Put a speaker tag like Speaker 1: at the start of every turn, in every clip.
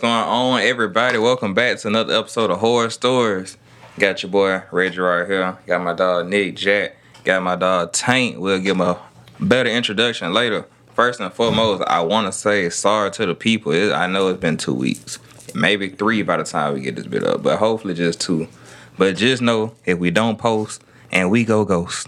Speaker 1: going on, everybody? Welcome back to another episode of Horror Stories. Got your boy Reggie right here. Got my dog Nick Jack. Got my dog Tank. We'll give him a better introduction later. First and foremost, I want to say sorry to the people. It, I know it's been two weeks, maybe three by the time we get this bit up, but hopefully just two. But just know if we don't post and we go ghost.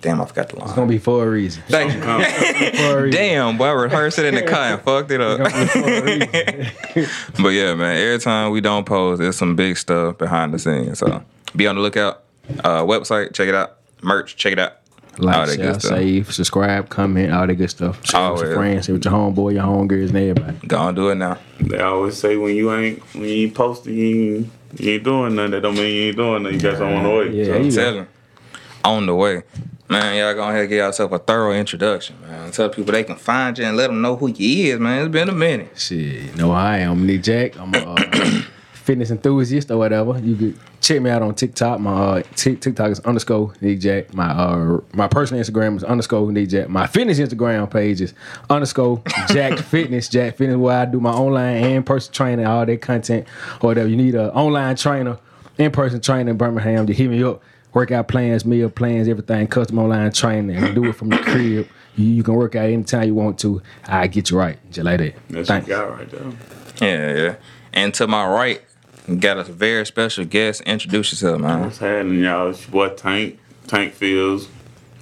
Speaker 1: Damn, I forgot the line.
Speaker 2: It's gonna be for a reason.
Speaker 1: Thank you.
Speaker 2: For a reason.
Speaker 1: Damn, boy, I rehearsed it in the car and fucked it up.
Speaker 2: It's be for a.
Speaker 1: But yeah, man, every time we don't post, there's some big stuff behind the scenes. So be on the lookout. Uh, website, check it out. Merch, check it out. All
Speaker 2: Like,
Speaker 1: that
Speaker 2: share,
Speaker 1: good stuff.
Speaker 2: save, subscribe, comment, all that good stuff. Share with your friends, share with your homeboy, your homegirls, and everybody.
Speaker 1: Go on, do it now.
Speaker 3: They always say when you ain't when you ain't posting, you ain't, you ain't doing nothing. That don't mean you ain't doing nothing. You got something on the way.
Speaker 2: Yeah,
Speaker 3: So,
Speaker 2: you-
Speaker 1: Tell them. On the way. Man, y'all go ahead and give yourself a thorough introduction, man. Tell people they can find you and let them know who you is, man. It's been a minute.
Speaker 2: Shit, you know I am Nick Jack. I'm a uh, fitness enthusiast or whatever. You could check me out on TikTok. My uh, Tik- TikTok is underscore Nick Jack. My uh, my personal Instagram is underscore Nick Jack. My fitness Instagram page is underscore Jack Fitness. Jack Fitness, where I do my online and person training, all that content or whatever. You need a online trainer, in person trainer in Birmingham to hit me up. Workout plans, meal plans, everything, custom online training. Do it from the crib. You, you can work out anytime you want to. I get you right, just like that.
Speaker 3: That's
Speaker 2: Thanks.
Speaker 3: what you got right there.
Speaker 1: Yeah, yeah. And to my right, got a very special guest. Introduce yourself, man.
Speaker 3: What's happening, y'all? It's your boy Tank, Tank Fields,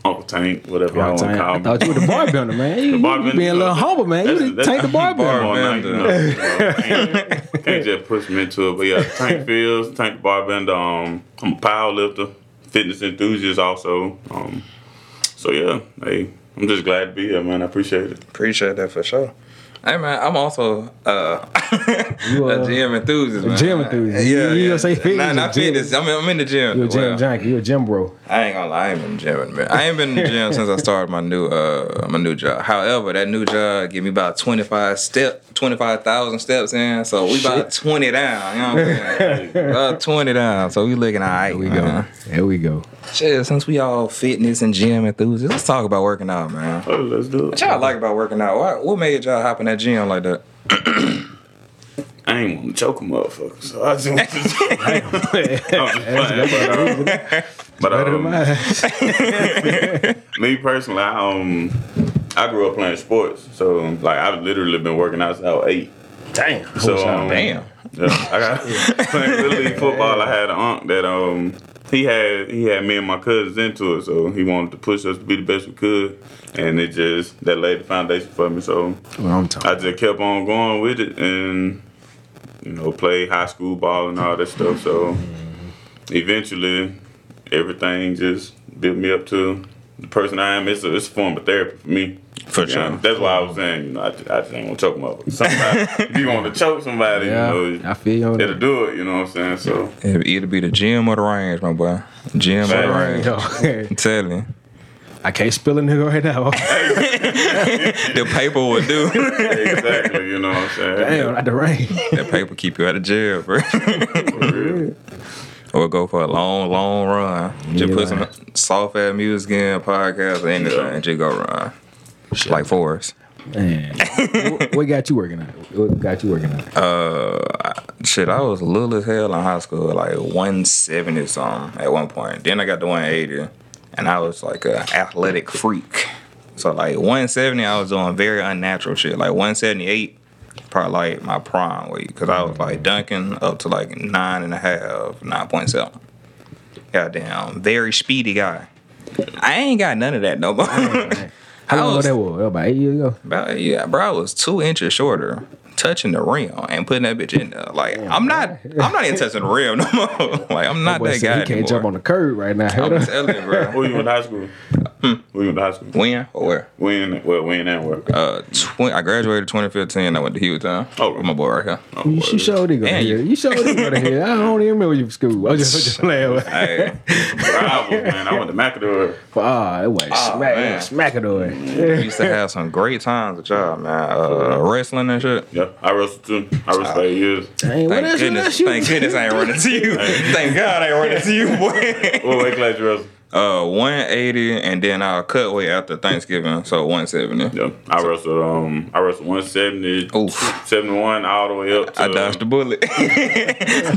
Speaker 3: Uncle Tank, whatever y'all want to
Speaker 2: I
Speaker 3: call me.
Speaker 2: thought you were the barbender, man. You, you
Speaker 3: barbender.
Speaker 2: being a little humble, man. You
Speaker 3: That's-
Speaker 2: done take the
Speaker 3: that's-
Speaker 2: barbender.
Speaker 3: Come on, now, you know, can't, can't just push me into it. But yeah, Tank Fields, Tank the Barbender. Um, I'm a power lifter, fitness enthusiast also. Um, so yeah, hey, I'm just glad to be here, man. I appreciate it.
Speaker 1: Appreciate that for sure. Hey man, I'm also uh,
Speaker 2: You, uh,
Speaker 1: a gym enthusiast. Man.
Speaker 2: gym enthusiast.
Speaker 1: Yeah,
Speaker 2: You- you
Speaker 1: yeah.
Speaker 2: gonna say fitness,
Speaker 1: Nah, not fitness. I mean, I'm in the gym.
Speaker 2: You're a gym
Speaker 1: Well,
Speaker 2: junkie. You're a gym bro.
Speaker 1: I ain't gonna lie, I ain't been in the gym in a. I ain't been in the gym since I started my new uh my new job. However, that new job give me about 25 step, 25,000 steps in. So we about 20 down. You know what I'm saying? about 20 down. So we looking all right.
Speaker 2: Here we
Speaker 1: man.
Speaker 2: go. There we go.
Speaker 1: Shit, since we all fitness and gym enthusiasts, let's talk about working out, man.
Speaker 3: Oh, let's do
Speaker 1: What y'all like about working out? What, what made y'all hop in that gym like that?
Speaker 3: I ain't want to choke a motherfucker, so I just want to. I'm just but, but
Speaker 2: Better than
Speaker 3: um,
Speaker 2: mine.
Speaker 3: me personally, I, um, I grew up playing sports, so like I've literally been working out since I was eight.
Speaker 2: Damn.
Speaker 3: So um,
Speaker 1: Damn.
Speaker 3: yeah, I got playing little league football. I had an aunt that um he had he had me and my cousins into it, so he wanted to push us to be the best we could, and it just that laid the foundation for me. So
Speaker 2: talking.
Speaker 3: I just kept on going with it and you know play high school ball and all that stuff. So eventually, everything just built me up to the person I am. It's a, it's a form of therapy for me.
Speaker 1: For
Speaker 3: You
Speaker 1: sure.
Speaker 3: know, that's why I was saying, you know, I, just- I just ain't gonna choke motherfucker. Somebody, if you want to choke somebody,
Speaker 2: Yeah,
Speaker 3: you know,
Speaker 2: I feel you on
Speaker 3: it'll
Speaker 2: that.
Speaker 3: do it. You know what I'm saying? So
Speaker 1: It'd either be the gym or the range, my boy. Gym or the range.
Speaker 2: Yo,
Speaker 1: I'm telling you.
Speaker 2: I can't spill a nigga right now.
Speaker 1: The paper would do.
Speaker 3: exactly, you know what I'm saying?
Speaker 2: Damn, not the rain.
Speaker 1: that paper keep you out of jail, bro.
Speaker 3: For real.
Speaker 1: or go for a long, long run. Just
Speaker 2: Yeah,
Speaker 1: put some
Speaker 2: right.
Speaker 1: soft ass music in, podcast or anything,
Speaker 3: Yeah.
Speaker 1: just go run. Like Forrest.
Speaker 2: Man, what, what got you working out? What got you working out?
Speaker 1: Uh, shit, I was little as hell in high school, like 170 something at one point. Then I got to 180, and I was like a athletic freak. So like 170, I was doing very unnatural shit. Like 178, probably like my prime weight, because I was like dunking up to like nine and a half, 9.7. Goddamn, very speedy guy. I ain't got none of that no more.
Speaker 2: How
Speaker 1: I
Speaker 2: long
Speaker 1: was-
Speaker 2: that was? About eight years ago.
Speaker 1: About yeah, bro, I was two inches shorter, touching the rim and putting that bitch in there. Like I'm not, I'm not even touching the rim no more. like I'm not
Speaker 2: Boy
Speaker 1: that
Speaker 2: said
Speaker 1: guy
Speaker 2: he can't
Speaker 1: anymore.
Speaker 2: jump on the curb right now.
Speaker 1: I'm telling you, bro.
Speaker 3: Who you went to high school? Who you went to high school?
Speaker 1: When or where?
Speaker 3: When? Well, when and where?
Speaker 1: Uh, tw- I graduated 2015. I went to Hueytown.
Speaker 3: Oh.
Speaker 1: with my boy right here.
Speaker 3: Oh,
Speaker 2: You, you showed it go here.
Speaker 1: you-
Speaker 2: You showed it go to here. I don't even remember you from school. I was just, just playing with.
Speaker 1: Hey,
Speaker 3: Rivals, man. I went to McAdory.
Speaker 2: Ah, it was
Speaker 1: Oh,
Speaker 2: smack,
Speaker 1: man.
Speaker 2: smack it away.
Speaker 1: we used to have some great times with y'all, man. Uh, wrestling and shit.
Speaker 3: Yeah, I wrestled too. I wrestled eight years.
Speaker 2: Dang,
Speaker 1: Thank
Speaker 2: else
Speaker 1: goodness, thank goodness I ain't running to you. thank God I ain't running to you, boy.
Speaker 3: What weight class you wrestle?
Speaker 1: Uh, 180, and then I'll cut weight after Thanksgiving, so 170.
Speaker 3: Yeah, I wrestled. Um, I wrestled 170,
Speaker 1: Oof.
Speaker 3: 71, all the way up to
Speaker 1: I dodged the bullet.
Speaker 3: all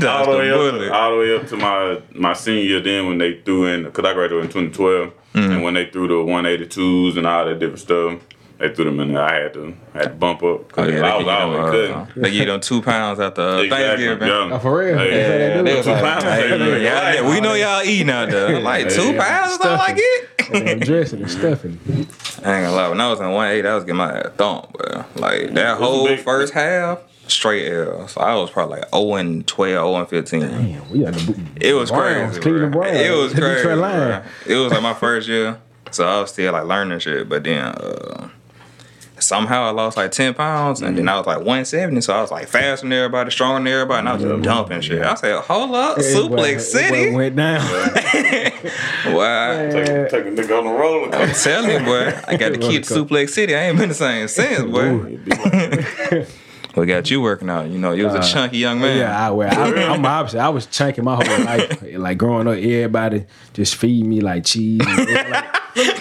Speaker 1: dodged
Speaker 3: the
Speaker 1: the
Speaker 3: way up,
Speaker 1: bullet.
Speaker 3: all the way up to my my senior year. Then when they threw in, because I graduated in 2012,
Speaker 1: Mm-hmm.
Speaker 3: and when they threw the 182s and all that different stuff, they threw them in there. I had to I had to bump up
Speaker 1: Oh,
Speaker 3: because
Speaker 1: yeah,
Speaker 3: I
Speaker 1: they,
Speaker 3: was
Speaker 1: give
Speaker 3: always
Speaker 1: you them, uh, they give you them two pounds after uh,
Speaker 3: Exactly,
Speaker 1: Thanksgiving.
Speaker 3: yeah.
Speaker 2: Oh, for real?
Speaker 3: Yeah,
Speaker 2: That's how they do
Speaker 1: they
Speaker 2: it.
Speaker 1: was
Speaker 3: Two
Speaker 1: like,
Speaker 3: pounds.
Speaker 1: hey, yeah, yeah, we know y'all eating out there. Like two pounds is all I get.
Speaker 2: Damn, dressing and stuffing.
Speaker 1: I ain't gonna lie. When I was in one eight, I was getting my ass thumped, bro. Like that
Speaker 3: What's
Speaker 1: whole
Speaker 3: big-
Speaker 1: first half, straight L. So I was probably like 0 and 12, 0 and 15.
Speaker 2: Damn, we got the
Speaker 1: It was
Speaker 2: Browns,
Speaker 1: crazy.
Speaker 2: Cleveland
Speaker 1: bro.
Speaker 2: Browns.
Speaker 1: It was crazy.
Speaker 2: Detroit
Speaker 1: It was like my first year, so I was still like learning shit. But then uh, somehow I lost like ten pounds, and then mm-hmm. I was like one seventy. So I was like faster than everybody, stronger than everybody, and I was just mm-hmm. dumping shit. I said, "Hold up,
Speaker 2: It
Speaker 1: Suplex
Speaker 2: went- it
Speaker 1: City."
Speaker 2: went down.
Speaker 1: Wow.
Speaker 3: Take, take a nigga on the roller
Speaker 1: I'm
Speaker 3: coaster.
Speaker 1: telling you, boy. I got the key to Suplex City. I ain't been the same since, boy. we got you working out. You know, you was a chunky young man.
Speaker 2: Uh, Yeah, I, well, I, I'm opposite. I was chunking my whole life. Like growing up, everybody just feed me like cheese. And, like,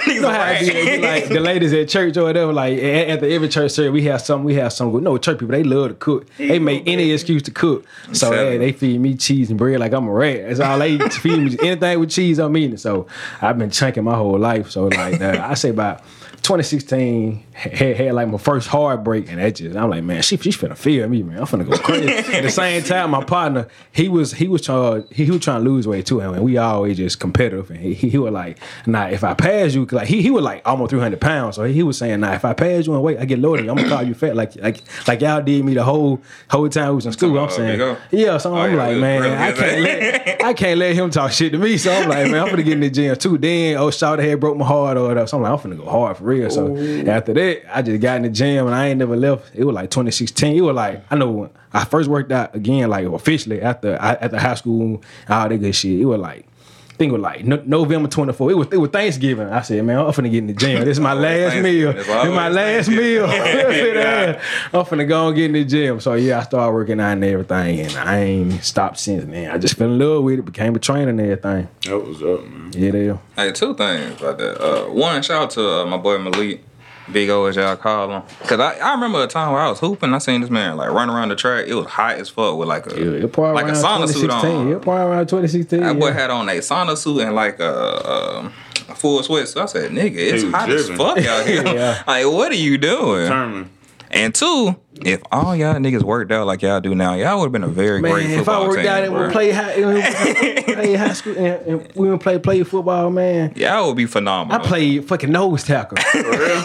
Speaker 2: you know how be, like the ladies at church or whatever. Like at, the every church service, we have some. We have some. good- No church people, they love to cook. They make any excuse to cook. So hey, they feed me cheese and bread like I'm a rat. That's all they feed me. Anything with cheese, I'm eating. So I've been chunking my whole life. So like uh, I say about 2016 had, had like my first heartbreak, and that just I'm like, man, she she's finna feel me, man. I'm finna go crazy. At the same time, my partner, he was he was trying he, he was trying to lose weight too, and we always just competitive. And he, he, he was like, nah, if I pass you, like he, he was like almost 300 pounds, so he was saying, nah, if I pass you in weight, I get loaded. I'm gonna call you fat, like like like y'all did me the whole whole time we was in school. I'm
Speaker 1: Oh,
Speaker 2: saying, yeah. So I'm
Speaker 1: yeah,
Speaker 2: like, man,
Speaker 1: really
Speaker 2: I can't let I can't let him talk shit to me. So I'm like, man, I'm gonna get in the gym too. Then oh, shout had broke my heart or whatever. So I'm like, I'm finna go hard for real. So after that, I just got in the gym and I ain't never left. It was like 2016. It was like I know when I first worked out again, like officially after after high school, all that good shit. It was like. I think it was like no, November 24. It was it was Thanksgiving. I said, man, I'm finna get in the gym. This is my last meal. This is my last meal. Sit. I'm finna go and get in the gym. So yeah, I started working out and everything, and I ain't stopped since. Man, I just fell in love with it. Became a trainer and everything.
Speaker 3: That was up, man.
Speaker 2: Yeah, they.
Speaker 1: Hey, two things about that. Uh, one, shout out to uh, my boy Malik. Big O as y'all call him. Cause I, I remember a time where I was hooping. I seen this man like run around the track. It was hot as fuck with like a
Speaker 2: Yeah, it probably
Speaker 1: like a
Speaker 2: around
Speaker 1: sauna suit
Speaker 2: 2016.
Speaker 1: on.
Speaker 2: It probably around 2016.
Speaker 1: That boy
Speaker 2: yeah.
Speaker 1: had on a sauna suit and like a, um, a full sweat. So I said, "Nigga, it's
Speaker 3: was
Speaker 1: hot as fuck out here.
Speaker 2: Yeah.
Speaker 1: Like, what are you doing?"
Speaker 3: Determined.
Speaker 1: And two, if all y'all niggas worked out like y'all do now, y'all would have been a very
Speaker 2: Man,
Speaker 1: great
Speaker 2: if I
Speaker 1: football
Speaker 2: worked
Speaker 1: team.
Speaker 2: out and
Speaker 1: bro.
Speaker 2: we play high, we play high school and, and we would play play football, man.
Speaker 1: y'all would be phenomenal.
Speaker 2: I
Speaker 1: phenomenal.
Speaker 2: played fucking nose tackle.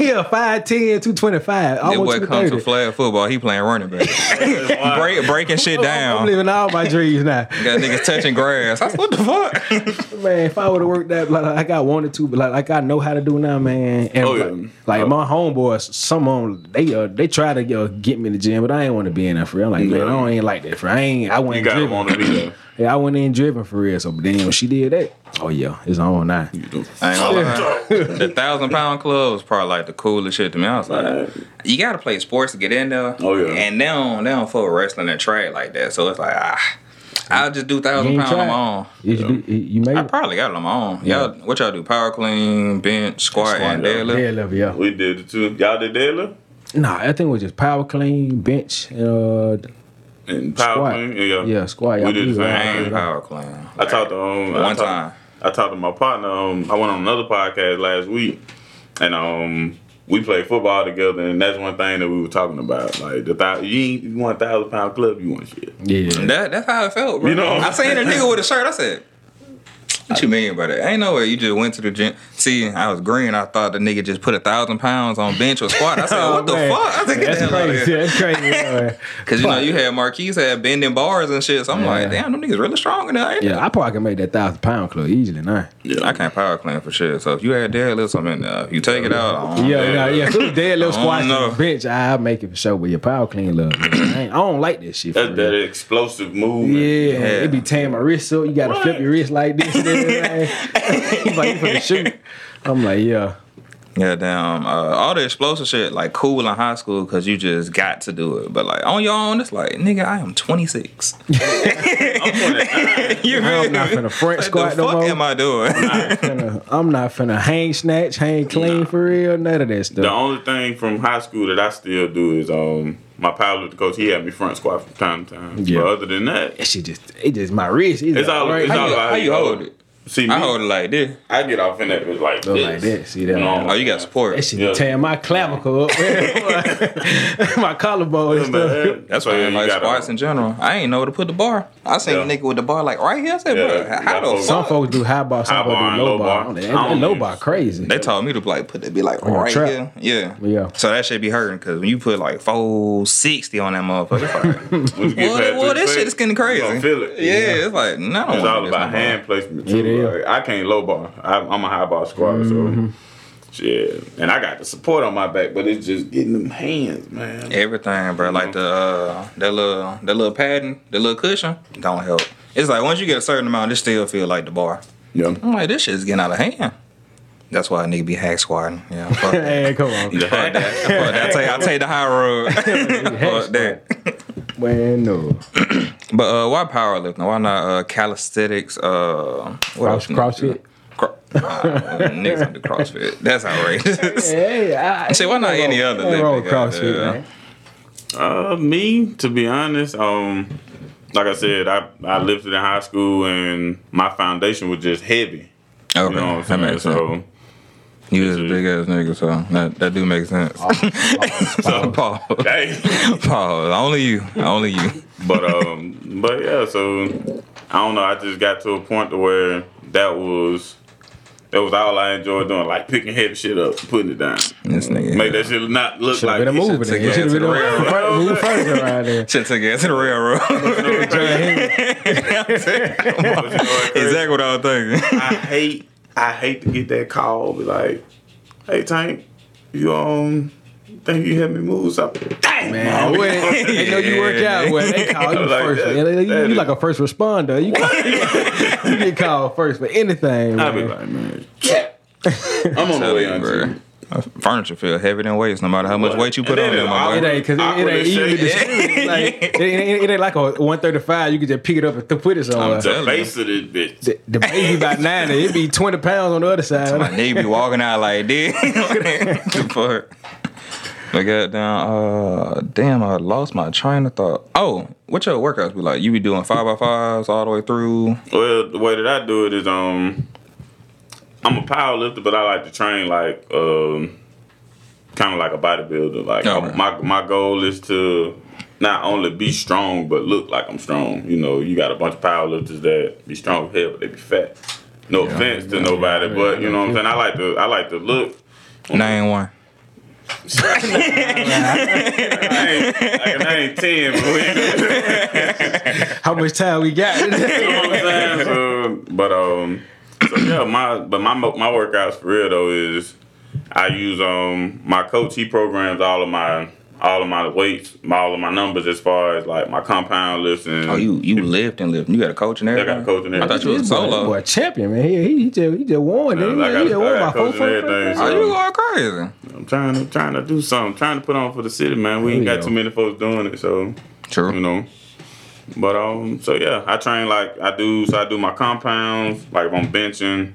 Speaker 2: yeah, 5'10", 225.
Speaker 1: That
Speaker 2: Almost
Speaker 1: boy comes to flag football. He playing running back, Break, breaking shit down.
Speaker 2: I'm living all my dreams now.
Speaker 1: Got niggas touching grass. I said, what the fuck?
Speaker 2: Man, if I would have worked that like, like I wanted to, but like, like I know how to do now, man. And
Speaker 3: Oh, yeah.
Speaker 2: like, like my homeboys, some of them, they uh, they try to uh, get me in the gym, but I ain't want to be in there for real. I'm like, man, I don't ain't like that for. real. I ain't. I
Speaker 3: You
Speaker 2: wasn't
Speaker 3: gotta
Speaker 2: driven.
Speaker 3: want to be there.
Speaker 2: Yeah, I wasn't even driven for real. So, but then when she did that, oh yeah, it's on now.
Speaker 1: I ain't gonna lie. The thousand pound club was probably like the coolest shit to me. I was like, you gotta play sports to get in there.
Speaker 3: Oh, yeah.
Speaker 1: And they don't they don't fuck wrestling and track like that. So it's like ah, I'll just do thousand pound on my own.
Speaker 2: Did you, do, you made
Speaker 1: I
Speaker 2: it?
Speaker 1: probably got it on my own. Y'all, what y'all do? Power clean, bench, squat, and
Speaker 3: yeah.
Speaker 1: deadlift.
Speaker 2: Yeah, level, yeah.
Speaker 3: We did it too. Y'all did deadlift
Speaker 2: Nah, I think it was just power clean, bench, uh,
Speaker 3: and power
Speaker 2: squat.
Speaker 3: clean. Yeah,
Speaker 2: Yeah, squat.
Speaker 3: We
Speaker 2: I
Speaker 3: did the
Speaker 2: believe
Speaker 3: same.
Speaker 1: I
Speaker 2: I-
Speaker 1: power clean.
Speaker 3: I talked to um I
Speaker 1: One
Speaker 3: talked-
Speaker 1: time.
Speaker 3: I talked to my partner. Um, I went on another podcast last week, and um, we played football together, and that's one thing that we were talking about. Like the thou- you ain't you want a thousand pound club, you want shit.
Speaker 2: Yeah.
Speaker 1: That that's how it felt, bro.
Speaker 3: You know?
Speaker 1: I seen a nigga with a shirt. I said, "What you mean by that? Ain't no way you just went to the gym. See, I was green. I thought the nigga just put a thousand pounds on bench or squat. I said, what oh, the
Speaker 2: Oh,
Speaker 1: fuck? I said, get
Speaker 2: That's
Speaker 1: the hell out of
Speaker 2: crazy.
Speaker 1: here.
Speaker 2: That's crazy. man.
Speaker 1: Because you know you had Marquise had bending bars and shit. So I'm like, damn, them niggas really strong in there. ain't they?
Speaker 2: Yeah, I probably can make that thousand pound club easily now.
Speaker 3: Yeah,
Speaker 1: I can't power clean for sure. So if you had deadlifts, I'm in there. If you take it out, I don't
Speaker 2: Yeah, yeah, yeah. So dead little squats
Speaker 1: don't know.
Speaker 2: and bench, I make it for sure. But your power clean love. I, I don't like this shit. For
Speaker 3: that's that
Speaker 2: real.
Speaker 3: explosive movement.
Speaker 2: Yeah, it be tearing my wrist up. You gotta flip your wrist like this. And everything. He's like, you finna shoot. I'm like, yeah.
Speaker 1: Yeah, damn. Uh, all the explosive shit, like cool in high school because you just got to do it. But like on your own, it's like, nigga, I am 26.
Speaker 3: I'm 29.
Speaker 1: you
Speaker 2: I'm not finna front
Speaker 1: What
Speaker 2: squat
Speaker 1: the
Speaker 2: no
Speaker 1: fuck
Speaker 2: more.
Speaker 1: am I doing?
Speaker 2: Finna- I'm not finna hang snatch, hang clean for real, none of that
Speaker 3: The only thing from high school that I still do is um my powerlifting coach. He had me front squat from time to time.
Speaker 2: Yeah.
Speaker 3: But other than that,
Speaker 2: That shit just, it just my wrist. It's,
Speaker 3: It's all- it's
Speaker 1: how,
Speaker 3: all
Speaker 1: you,
Speaker 3: about
Speaker 1: how you hold it?
Speaker 3: See me,
Speaker 1: I hold it like this.
Speaker 3: I get off in that bitch like this.
Speaker 2: like that, see that?
Speaker 3: know?
Speaker 1: Oh, you got support.
Speaker 2: That shit
Speaker 3: Yeah.
Speaker 2: tear my clavicle up, my collarbone and stuff.
Speaker 3: Man,
Speaker 1: That's
Speaker 3: so
Speaker 1: why I
Speaker 3: you
Speaker 1: like
Speaker 3: gotta-
Speaker 1: squats in general. I ain't know where to put the bar. I seen
Speaker 3: Yeah.
Speaker 1: a nigga with the bar like right here. I said,
Speaker 3: Yeah,
Speaker 1: bro,
Speaker 3: you
Speaker 1: how the
Speaker 3: focus.
Speaker 2: Some folks do high bar, some folks do low
Speaker 3: low
Speaker 2: bar.
Speaker 3: bar.
Speaker 2: That,
Speaker 3: I
Speaker 2: that
Speaker 3: don't
Speaker 2: low
Speaker 3: use-
Speaker 2: bar crazy.
Speaker 1: They told me to like put it be like
Speaker 2: On
Speaker 1: right
Speaker 2: trap.
Speaker 1: here. Yeah.
Speaker 2: Yeah.
Speaker 1: So that should be hurting because when you put like 460 on that motherfucker, it's like,
Speaker 3: When you get
Speaker 1: well, well,
Speaker 3: three
Speaker 1: this shit is getting crazy.
Speaker 3: gonna feel it.
Speaker 1: Yeah, it's like, no,
Speaker 3: It's all about hand placement
Speaker 2: It
Speaker 3: too. Like, I can't low bar. I, I'm a high bar squatter,
Speaker 2: Mm-hmm.
Speaker 3: so yeah. And I got the support on my back, but it's just getting them hands, man.
Speaker 1: Everything, bro. Like the uh, that little that little padding, the little cushion, don't help. It's like once you get a certain amount, it still feel like the bar.
Speaker 3: Yeah.
Speaker 1: I'm like, this shit's getting out of hand. That's why I need to be hack squatting. Yeah, fuck that.
Speaker 2: Hey, come on.
Speaker 1: Fuck that. Fuck that. I take, I take the high road. Fuck that.
Speaker 2: Man, no.
Speaker 1: But uh, why powerlifting? Why not uh, calisthenics? Uh, what
Speaker 2: Cross,
Speaker 1: else you niggas do?
Speaker 2: CrossFit.
Speaker 1: Cro- uh, niggas do CrossFit. That's outrageous.
Speaker 2: Hey, I,
Speaker 1: See, why not any other
Speaker 2: Ain't wrong
Speaker 1: living?
Speaker 2: with CrossFit,
Speaker 1: Yeah.
Speaker 2: man.
Speaker 3: Uh, me, to be honest, um, like I said, I, I lifted in high school and my foundation was just heavy.
Speaker 1: Okay,
Speaker 3: You know what I'm saying?
Speaker 1: makes sense.
Speaker 3: So,
Speaker 1: You was a big ass nigga, so that, that do make sense. so, Paul,
Speaker 3: hey.
Speaker 1: Paul, only you, only you.
Speaker 3: but um, but yeah, so I don't know. I just got to a point to where that was that was all I enjoyed doing, like picking heavy shit up, putting it down,
Speaker 1: This nigga,
Speaker 3: make that shit not look
Speaker 2: Should have
Speaker 3: like
Speaker 2: been a
Speaker 3: it
Speaker 2: movie
Speaker 3: should-
Speaker 2: then.
Speaker 1: took
Speaker 2: Should have
Speaker 1: it
Speaker 2: been
Speaker 1: to the
Speaker 2: a
Speaker 1: railroad.
Speaker 2: move further around there.
Speaker 1: shit took it to the railroad. exactly what I was thinking.
Speaker 3: I hate I hate to get that call, be like, "Hey Tank, you um think you help me move something?" Dang
Speaker 2: Man,
Speaker 3: man,
Speaker 2: when they know you work out, when they call you
Speaker 3: Like
Speaker 2: first.
Speaker 3: that.
Speaker 2: man. You, you like a first responder. You, you get called first for anything,
Speaker 3: I be like, man, I'm on the way on
Speaker 1: Bro. Furniture feel heavier than weights, no matter how much weight you put on
Speaker 3: then
Speaker 1: it, my
Speaker 3: it-
Speaker 2: It ain't because it, it ain't
Speaker 3: as
Speaker 2: even
Speaker 3: shit.
Speaker 2: distributed. Like it, ain't- it ain't like a 135. You can just pick it up and th- put it somewhere.
Speaker 1: I'm
Speaker 3: the
Speaker 1: telling
Speaker 3: base of this bitch.
Speaker 2: The, the baby about 90. It be 20 pounds on the other side.
Speaker 1: My
Speaker 2: side.
Speaker 1: nigga be walking out like this. the fuck. I got down. Uh, damn, I lost my train of thought. Oh, what your workouts be like? You be doing five by fives all the way through?
Speaker 3: Well, the way that I do it is um, I'm a power lifter, but I like to train like um, kind of like a bodybuilder. Like
Speaker 1: Oh,
Speaker 3: I-
Speaker 1: okay.
Speaker 3: my my goal is to not only be strong but look like I'm strong. You know, you got a bunch of power lifters that be strong as hell, but they be fat. No offense to nobody,
Speaker 2: yeah,
Speaker 3: but you
Speaker 2: yeah.
Speaker 3: know what I'm saying. I like to I like to look.
Speaker 1: Nine one.
Speaker 3: I ain't, like, I ain't ten, but we,
Speaker 2: How much time we got?
Speaker 3: You know what I'm saying? So, but um, so yeah, my but my my workouts for real though is I use um my coach. He programs all of my all of my weights, my, all of my numbers as far as like my compound lifts and
Speaker 1: Oh, you you lift and lift. You got a coach and
Speaker 3: I
Speaker 1: everything.
Speaker 3: got a coach and
Speaker 1: I thought you was
Speaker 2: This boy,
Speaker 1: solo.
Speaker 2: boy, a champion, man. He, he, he just he just won.
Speaker 3: Yeah,
Speaker 2: didn't
Speaker 3: I
Speaker 2: he?
Speaker 3: got-
Speaker 2: he just
Speaker 3: I
Speaker 2: won
Speaker 3: got
Speaker 2: by four,
Speaker 3: coach
Speaker 2: four,
Speaker 3: and
Speaker 2: four,
Speaker 3: everything,
Speaker 2: four.
Speaker 1: Oh, you going crazy?
Speaker 3: I'm trying to trying to do something, trying to put on for the city, man. We ain't got
Speaker 2: go.
Speaker 3: too many folks doing it, so
Speaker 1: True.
Speaker 3: you know. But um, so yeah, I train like I do. So I do my compounds. Like if I'm benching,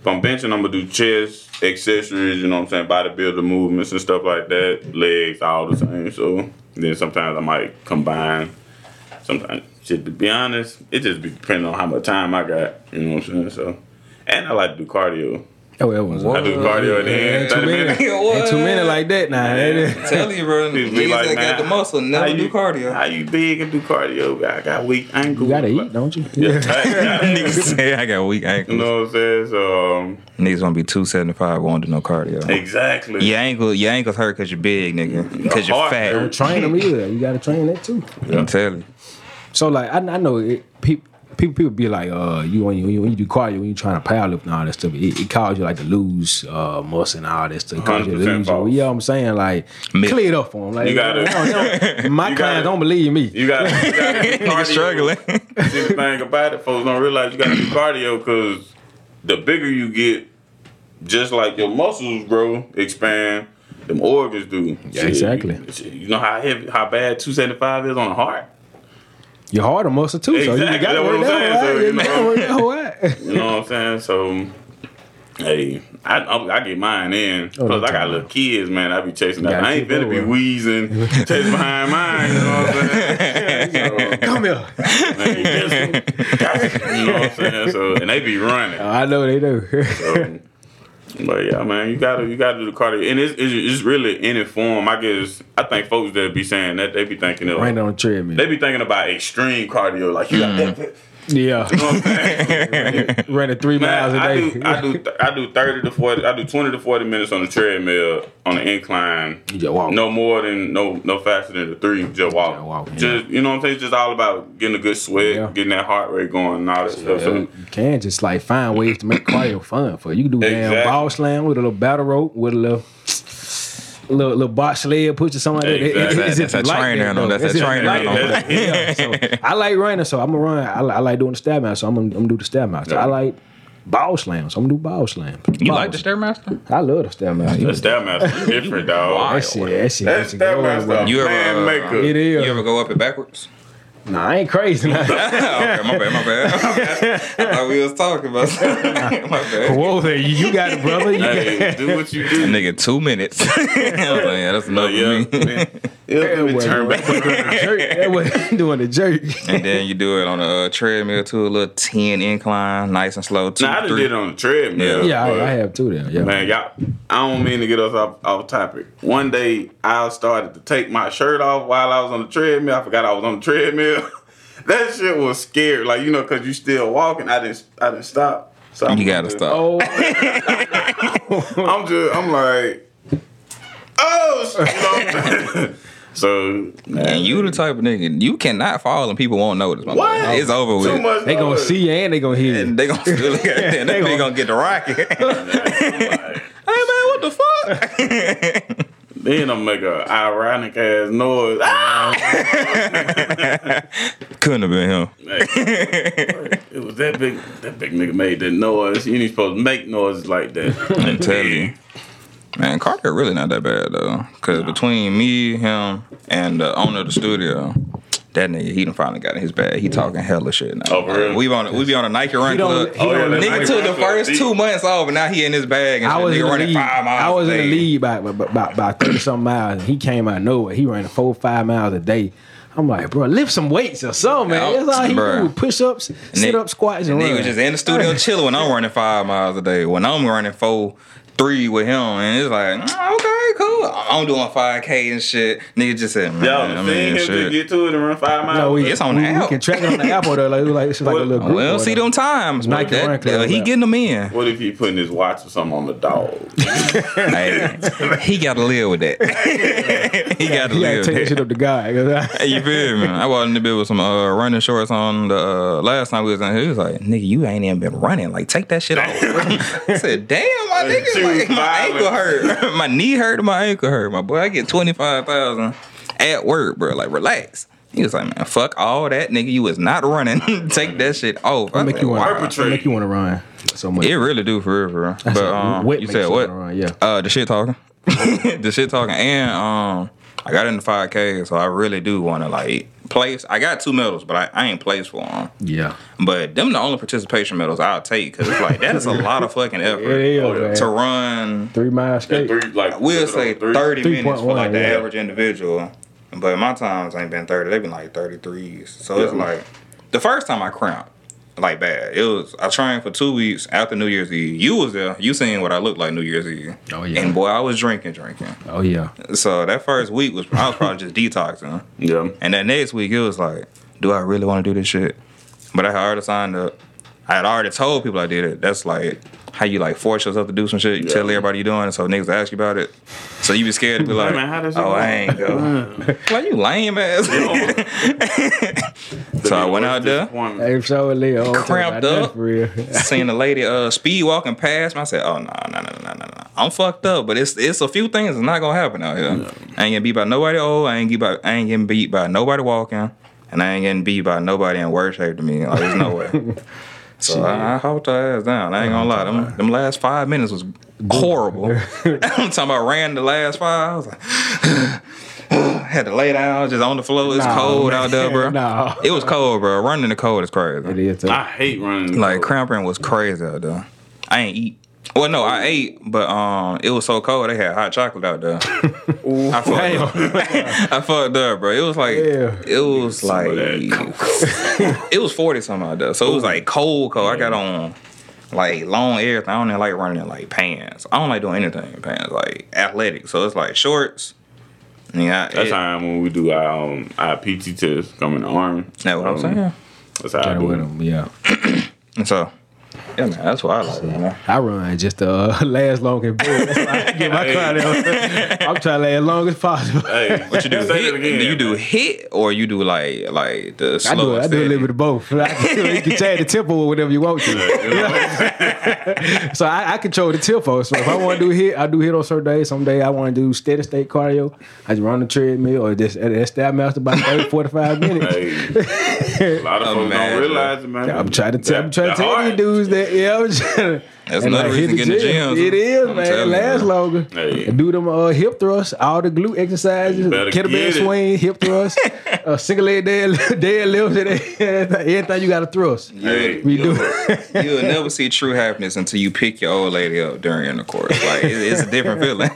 Speaker 3: if I'm benching, I'm gonna do chest accessories. You know what I'm saying? Bodybuilder movements and stuff like that. Legs, all the same. So then sometimes I might combine. Sometimes, to be honest, it just be depending on how much time I got. You know what I'm saying? So, and I like to do cardio.
Speaker 2: Oh, that was
Speaker 3: I do cardio at the end,
Speaker 2: too many,
Speaker 3: minutes.
Speaker 2: ain't too many like that now.
Speaker 3: Yeah.
Speaker 1: Tell you, bro.
Speaker 3: Be
Speaker 1: Niggas
Speaker 3: like,
Speaker 1: that
Speaker 3: man,
Speaker 1: got the muscle never
Speaker 3: how
Speaker 1: do cardio.
Speaker 3: How you big and do cardio? I got weak ankles.
Speaker 2: You gotta eat, don't you?
Speaker 3: Yeah.
Speaker 1: Niggas say I got weak ankles.
Speaker 3: you know what I'm saying? So um,
Speaker 1: Niggas gonna be two seventy five. Won't do no cardio.
Speaker 3: exactly.
Speaker 1: Your ankle, your ankles hurt because you're big, nigga. Because you're
Speaker 3: heart
Speaker 1: fat.
Speaker 3: hurt.
Speaker 2: Train them either. You gotta train that too.
Speaker 1: I'm telling you.
Speaker 2: So like I, I know it, people people people be like uh you when you when you do cardio when you trying to power lift and all that stuff it, it causes you like to lose uh muscle and all that stuff. It causes you to lose your, you know what I'm saying? Like
Speaker 1: Myth.
Speaker 2: clear it up for them. Like
Speaker 3: You gotta-
Speaker 2: they don't- they my
Speaker 3: You
Speaker 2: clients
Speaker 3: gotta-
Speaker 2: don't believe me.
Speaker 3: You got you got to do
Speaker 1: Nigga
Speaker 3: cardio.
Speaker 1: struggling.
Speaker 3: See the thing about it, folks don't realize you got to do cardio because the bigger you get, just like your muscles grow, expand, them organs do.
Speaker 2: Yeah, exactly.
Speaker 3: You, you know how heavy, how bad two seventy five is on the heart.
Speaker 2: Your heart a muscle too, so you gotta work
Speaker 3: what I'm
Speaker 2: that
Speaker 3: saying, so,
Speaker 2: You
Speaker 3: you know.
Speaker 2: work.
Speaker 3: You know what I'm saying? So, hey, I I, I get mine in.
Speaker 2: Oh,
Speaker 3: Plus, I got little kids, man. I be chasing that. I ain't finna be wheezing, chasing behind mine. You know what I'm saying?
Speaker 2: Come here.
Speaker 3: Man, just- you know what I'm saying? So, and they be running.
Speaker 2: I know they do.
Speaker 3: So, but yeah, man, you gotta you gotta do the cardio, and it's, it's it's really any form. I guess I think folks that be saying that they be thinking of
Speaker 2: Right on treadmill.
Speaker 3: they be thinking about extreme cardio, like you got that. Mm-hmm.
Speaker 2: Yeah,
Speaker 3: You know what I'm saying?
Speaker 2: running three miles
Speaker 3: a
Speaker 2: a
Speaker 3: I
Speaker 2: day.
Speaker 3: do, I do, I do thirty to forty. I do twenty to forty minutes on the treadmill on the incline.
Speaker 2: You just walk.
Speaker 3: No more than no, no faster than the three. Just walk.
Speaker 2: Just walk, yeah.
Speaker 3: Just you know what I'm saying. It's just all about getting a good sweat,
Speaker 2: Yeah.
Speaker 3: getting that heart rate going, and all that stuff. So,
Speaker 2: You can just like find ways to make cardio fun for you. You can do damn ball slam with a little battle rope with a little. Little, little box sled, push or something like that. It- it-
Speaker 3: Exactly.
Speaker 2: it's
Speaker 1: That's
Speaker 2: just
Speaker 1: a
Speaker 2: like
Speaker 1: trainer,
Speaker 2: that,
Speaker 1: no,
Speaker 2: though.
Speaker 1: that's a trainer,
Speaker 2: like
Speaker 1: no.
Speaker 2: that. Yeah, so I like running, so I'm gonna run. I, li- I like doing the stab match, so I'm gonna, I'm gonna do the stab match.
Speaker 3: Yeah.
Speaker 2: I like ball slams, so I'm gonna do ball slams.
Speaker 1: You
Speaker 2: Ball
Speaker 1: like the Stairmaster?
Speaker 2: I love the stab match.
Speaker 3: that stab master different, dog.
Speaker 2: That shit, that shit,
Speaker 3: That
Speaker 2: that shit
Speaker 3: stab
Speaker 2: goes,
Speaker 3: master,
Speaker 2: bro.
Speaker 1: You ever,
Speaker 3: man
Speaker 1: uh,
Speaker 3: maker.
Speaker 2: It is.
Speaker 1: You ever go up it backwards?
Speaker 2: Nah, I ain't crazy. Now.
Speaker 1: okay, my bad, my bad. I thought we was talking about something. my bad.
Speaker 2: Whoa, there, you you got it, brother. You got
Speaker 3: Hey, do what you do.
Speaker 1: Nigga, two minutes. I was like, yeah, that's enough
Speaker 3: yeah,
Speaker 1: for me.
Speaker 3: man. Yeah,
Speaker 2: That
Speaker 3: let me
Speaker 2: was
Speaker 3: turn back.
Speaker 2: doing the jerk. That was doing the jerk.
Speaker 1: And then you do it on a uh, treadmill too, a little 10 incline, nice and slow. Two,
Speaker 3: Nah, I done
Speaker 1: three.
Speaker 3: did it on the treadmill.
Speaker 2: Yeah,
Speaker 3: but-
Speaker 2: I, I have too. There, yeah.
Speaker 3: Man, y'all, I don't mean to get us off, off topic. One day, I started to take my shirt off while I was on the treadmill. I forgot I was on the treadmill. that shit was scary. Like, you know, because you still walking. I didn't I didn't stop. So I'm
Speaker 1: You gotta
Speaker 3: just-
Speaker 1: stop.
Speaker 2: Oh,
Speaker 3: I'm just, I'm like, oh, shit, you know what I'm saying? So, man.
Speaker 1: And you the type of nigga, you cannot fall and people won't notice. My
Speaker 3: What?
Speaker 1: boy. It's over
Speaker 3: Too
Speaker 1: with.
Speaker 3: much
Speaker 2: they gonna see you and they gonna hear you.
Speaker 1: And they gonna still look at it. And they
Speaker 2: They
Speaker 1: gonna, get the rocket. hey man, what the fuck?
Speaker 3: Then I'm make a ironic ass noise. Ah!
Speaker 1: Couldn't have been him.
Speaker 3: it was that big. That big nigga made that noise. You ain't supposed to make noises like that.
Speaker 1: I'm telling you. Man, Carter really not that bad though. Cause between me, him, and the owner of the studio, that nigga, he done finally got in his bag. He talking hella shit now.
Speaker 3: Oh, for real?
Speaker 1: we on we be on a Nike run
Speaker 2: don't-
Speaker 1: club.
Speaker 2: he don't
Speaker 1: nigga
Speaker 3: Nike
Speaker 1: took the first two months off, and now he in his bag and
Speaker 2: I was
Speaker 1: Nigga
Speaker 2: in the
Speaker 1: running
Speaker 2: lead.
Speaker 1: five miles.
Speaker 2: I was
Speaker 1: a
Speaker 2: in the lead by by, by, by thirty something miles. And he came out of nowhere. He ran four five miles a day. I'm like, bro, lift some weights or something, man. That's all he
Speaker 1: bruh.
Speaker 2: do: push ups, sit up, squats, and
Speaker 1: And
Speaker 2: run.
Speaker 1: nigga was just in the studio chilling when I'm running five miles a day. When I'm running four, three with him, and it's like, mm, okay, cool. I'm doing 5K and shit. Nigga just said, man,
Speaker 3: Y'all
Speaker 1: I mean,
Speaker 3: him just
Speaker 1: shit.
Speaker 3: get to it and run five miles?
Speaker 2: no, we,
Speaker 1: It's on
Speaker 2: we,
Speaker 1: the
Speaker 2: we
Speaker 1: app.
Speaker 2: can track it on the app or like, it like it's like a little group.
Speaker 1: We don't see them times, but
Speaker 2: Nike Run
Speaker 1: that,
Speaker 2: Club
Speaker 1: uh, he getting them in.
Speaker 3: What if he putting his watch or something on the dog?
Speaker 1: hey, he got to live with that. he got to
Speaker 2: He gotta
Speaker 1: live
Speaker 2: take that
Speaker 1: with
Speaker 2: shit up the guy. 'cause I-
Speaker 1: Hey, you feel me? I walked in the bit with some uh, running shorts on the uh, last time we was in here. He was like, nigga, you ain't even been running. Like, take that shit off. I said, damn, my
Speaker 3: Hey,
Speaker 1: nigga,
Speaker 3: she
Speaker 1: like, my ankle hurt. my knee hurt, my ankle hurt. My boy, I get 25000 at work, bro. Like, relax. He was like, man, fuck all that, nigga. You was not running. take that shit off. I
Speaker 2: make
Speaker 1: said,
Speaker 2: you want
Speaker 1: "Wow."
Speaker 3: Arbitrary.
Speaker 2: make you want to run so much.
Speaker 1: It really do for real, for real. But um,
Speaker 2: What
Speaker 1: you said
Speaker 2: you
Speaker 1: what?
Speaker 2: run, yeah.
Speaker 1: Uh, the shit talking, the shit talking, and um, I got into 5K, so I really do want to like place. I got two medals, but I, I ain't placed for them.
Speaker 2: Yeah,
Speaker 1: But them the only participation medals I'll take because it's like that is a lot of fucking effort
Speaker 2: is,
Speaker 3: Oh, yeah.
Speaker 2: man.
Speaker 1: to run.
Speaker 2: Three miles. skate.
Speaker 3: Three, like
Speaker 1: We'll say
Speaker 3: three.
Speaker 1: 30 minutes for like the
Speaker 2: yeah.
Speaker 1: average individual. But my times ain't been 30. They've been like 33s. So it's like the first time I cramped, like bad. It was I trained for two weeks after New Year's Eve. You was there. You seen what I looked like New Year's Eve.
Speaker 2: Oh, yeah.
Speaker 1: And boy, I was drinking, drinking.
Speaker 2: Oh yeah.
Speaker 1: So that first week was I was probably just detoxing.
Speaker 3: Yeah.
Speaker 1: And that next week it was like, do I really want to do this shit? But I had already signed up. I had already told people I did it. That's like how you like force yourself to do some shit. You
Speaker 3: Yeah.
Speaker 1: tell everybody you're doing it, so niggas ask you about it. So you be scared to be like,
Speaker 3: man, how does
Speaker 1: oh,
Speaker 3: go?"
Speaker 1: I ain't go. like you lame ass. so I went out there,
Speaker 2: Hey, so Leo,
Speaker 1: Cramped up. seen a lady uh speed walking past me. I said, oh no, no, no, no, no, no. I'm fucked up, but it's it's a few things that's not gonna happen out here. I ain't getting beat by nobody old. I ain't get by I ain't getting beat by nobody walking. And I ain't getting beat by nobody in worse shape than me. Like there's no way. So I, I hopped her ass down. I ain't gonna lie. Them, them last five minutes was horrible. I'm talking about ran the last five. I was like, had to lay down just on the floor. It's
Speaker 2: Nah,
Speaker 1: cold
Speaker 2: man.
Speaker 1: out there, bro.
Speaker 2: Nah.
Speaker 1: It was cold, bro. Running in the cold is crazy.
Speaker 2: is tough.
Speaker 3: I hate running.
Speaker 1: Like cramping was crazy out there. I ain't eat. Well, no, I ate, but um, it was so cold. They had hot chocolate out there. I fucked up. I fucked up, bro. It was like
Speaker 2: Yeah.
Speaker 1: it was
Speaker 3: Some
Speaker 1: like it was forty something out there. So it was like cold, cold. I got on like long everything. I don't even like running in like pants. I don't like doing anything in pants, like athletic. So it's like shorts. Yeah,
Speaker 3: That's
Speaker 1: it,
Speaker 3: how when we do our um, our PT test, come in the army.
Speaker 1: That's what I'm
Speaker 3: Um,
Speaker 1: saying.
Speaker 3: That's how I do it.
Speaker 2: them, yeah.
Speaker 1: And so, yeah, man, that's what I like. Man.
Speaker 2: I run just to uh, last long as possible. That's why I get my
Speaker 3: Hey.
Speaker 2: cardio. I'm trying to last as long as possible.
Speaker 3: Hey,
Speaker 1: What you do?
Speaker 3: Say
Speaker 1: hit,
Speaker 3: that again.
Speaker 1: do you do HIIT or you do like like the
Speaker 2: I
Speaker 1: slow?
Speaker 2: do, I do a
Speaker 1: steady?
Speaker 2: little bit of both. I you can change the tempo or whatever you want to. so I, I control the tempo. So if I want to do HIIT, I do HIIT on certain days. Some day I want to do steady state cardio. I just run the treadmill or just at that Stairmaster about 30, 45 minutes.
Speaker 3: Hey, a lot of folks
Speaker 1: Imagine.
Speaker 3: don't realize it, man.
Speaker 2: I'm trying to tell, I'm trying to
Speaker 3: That-
Speaker 2: tell you dudes that yeah, I'm trying to,
Speaker 1: That's
Speaker 2: and,
Speaker 1: another
Speaker 2: like,
Speaker 1: reason
Speaker 2: hit
Speaker 1: to get in the
Speaker 2: gym.
Speaker 1: gym.
Speaker 2: It is,
Speaker 1: I'm
Speaker 2: man. It
Speaker 1: telling you,
Speaker 2: lasts
Speaker 1: bro.
Speaker 2: longer.
Speaker 3: Hey.
Speaker 2: Do them uh, hip thrusts, all the glute exercises, kettlebell
Speaker 3: get it.
Speaker 2: swing, hip thrust, uh, single leg dead, deadlifts, and everything you got to thrust.
Speaker 3: Hey,
Speaker 2: We do.
Speaker 1: You'll never see true happiness until you pick your old lady up during intercourse. Like it- it's a different feeling.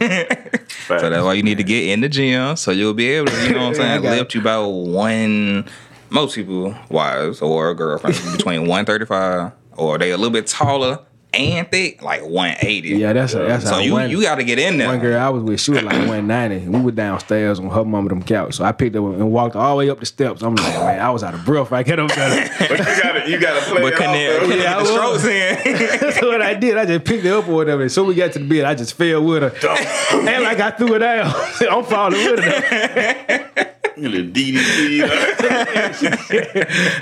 Speaker 1: so that's why you need to get in the gym so you'll be able to, you know what I'm
Speaker 2: Yeah, I
Speaker 1: saying, lift you about one. Most people, wives or girlfriends, between 135 or they a little bit taller and thick, like 180.
Speaker 2: Yeah, that's a, that's
Speaker 1: So
Speaker 2: how
Speaker 1: you
Speaker 2: one,
Speaker 1: you got to get in there.
Speaker 2: one girl I was with, she was like 190. We were downstairs on her mama them couch. So I picked her and walked all the way up the steps. I'm like, man, I was out of breath. I get up there.
Speaker 3: But you gotta, you gotta play
Speaker 1: but
Speaker 3: it
Speaker 1: couldn't
Speaker 3: off,
Speaker 1: it-
Speaker 3: though.
Speaker 1: couldn't
Speaker 2: Yeah,
Speaker 1: the
Speaker 2: I was.
Speaker 1: strokes in.
Speaker 2: That's what I did. I just picked her up or whatever. So we got to the bed. I just fell with her. and like I threw it down. I'm falling with her.
Speaker 3: You little DDT.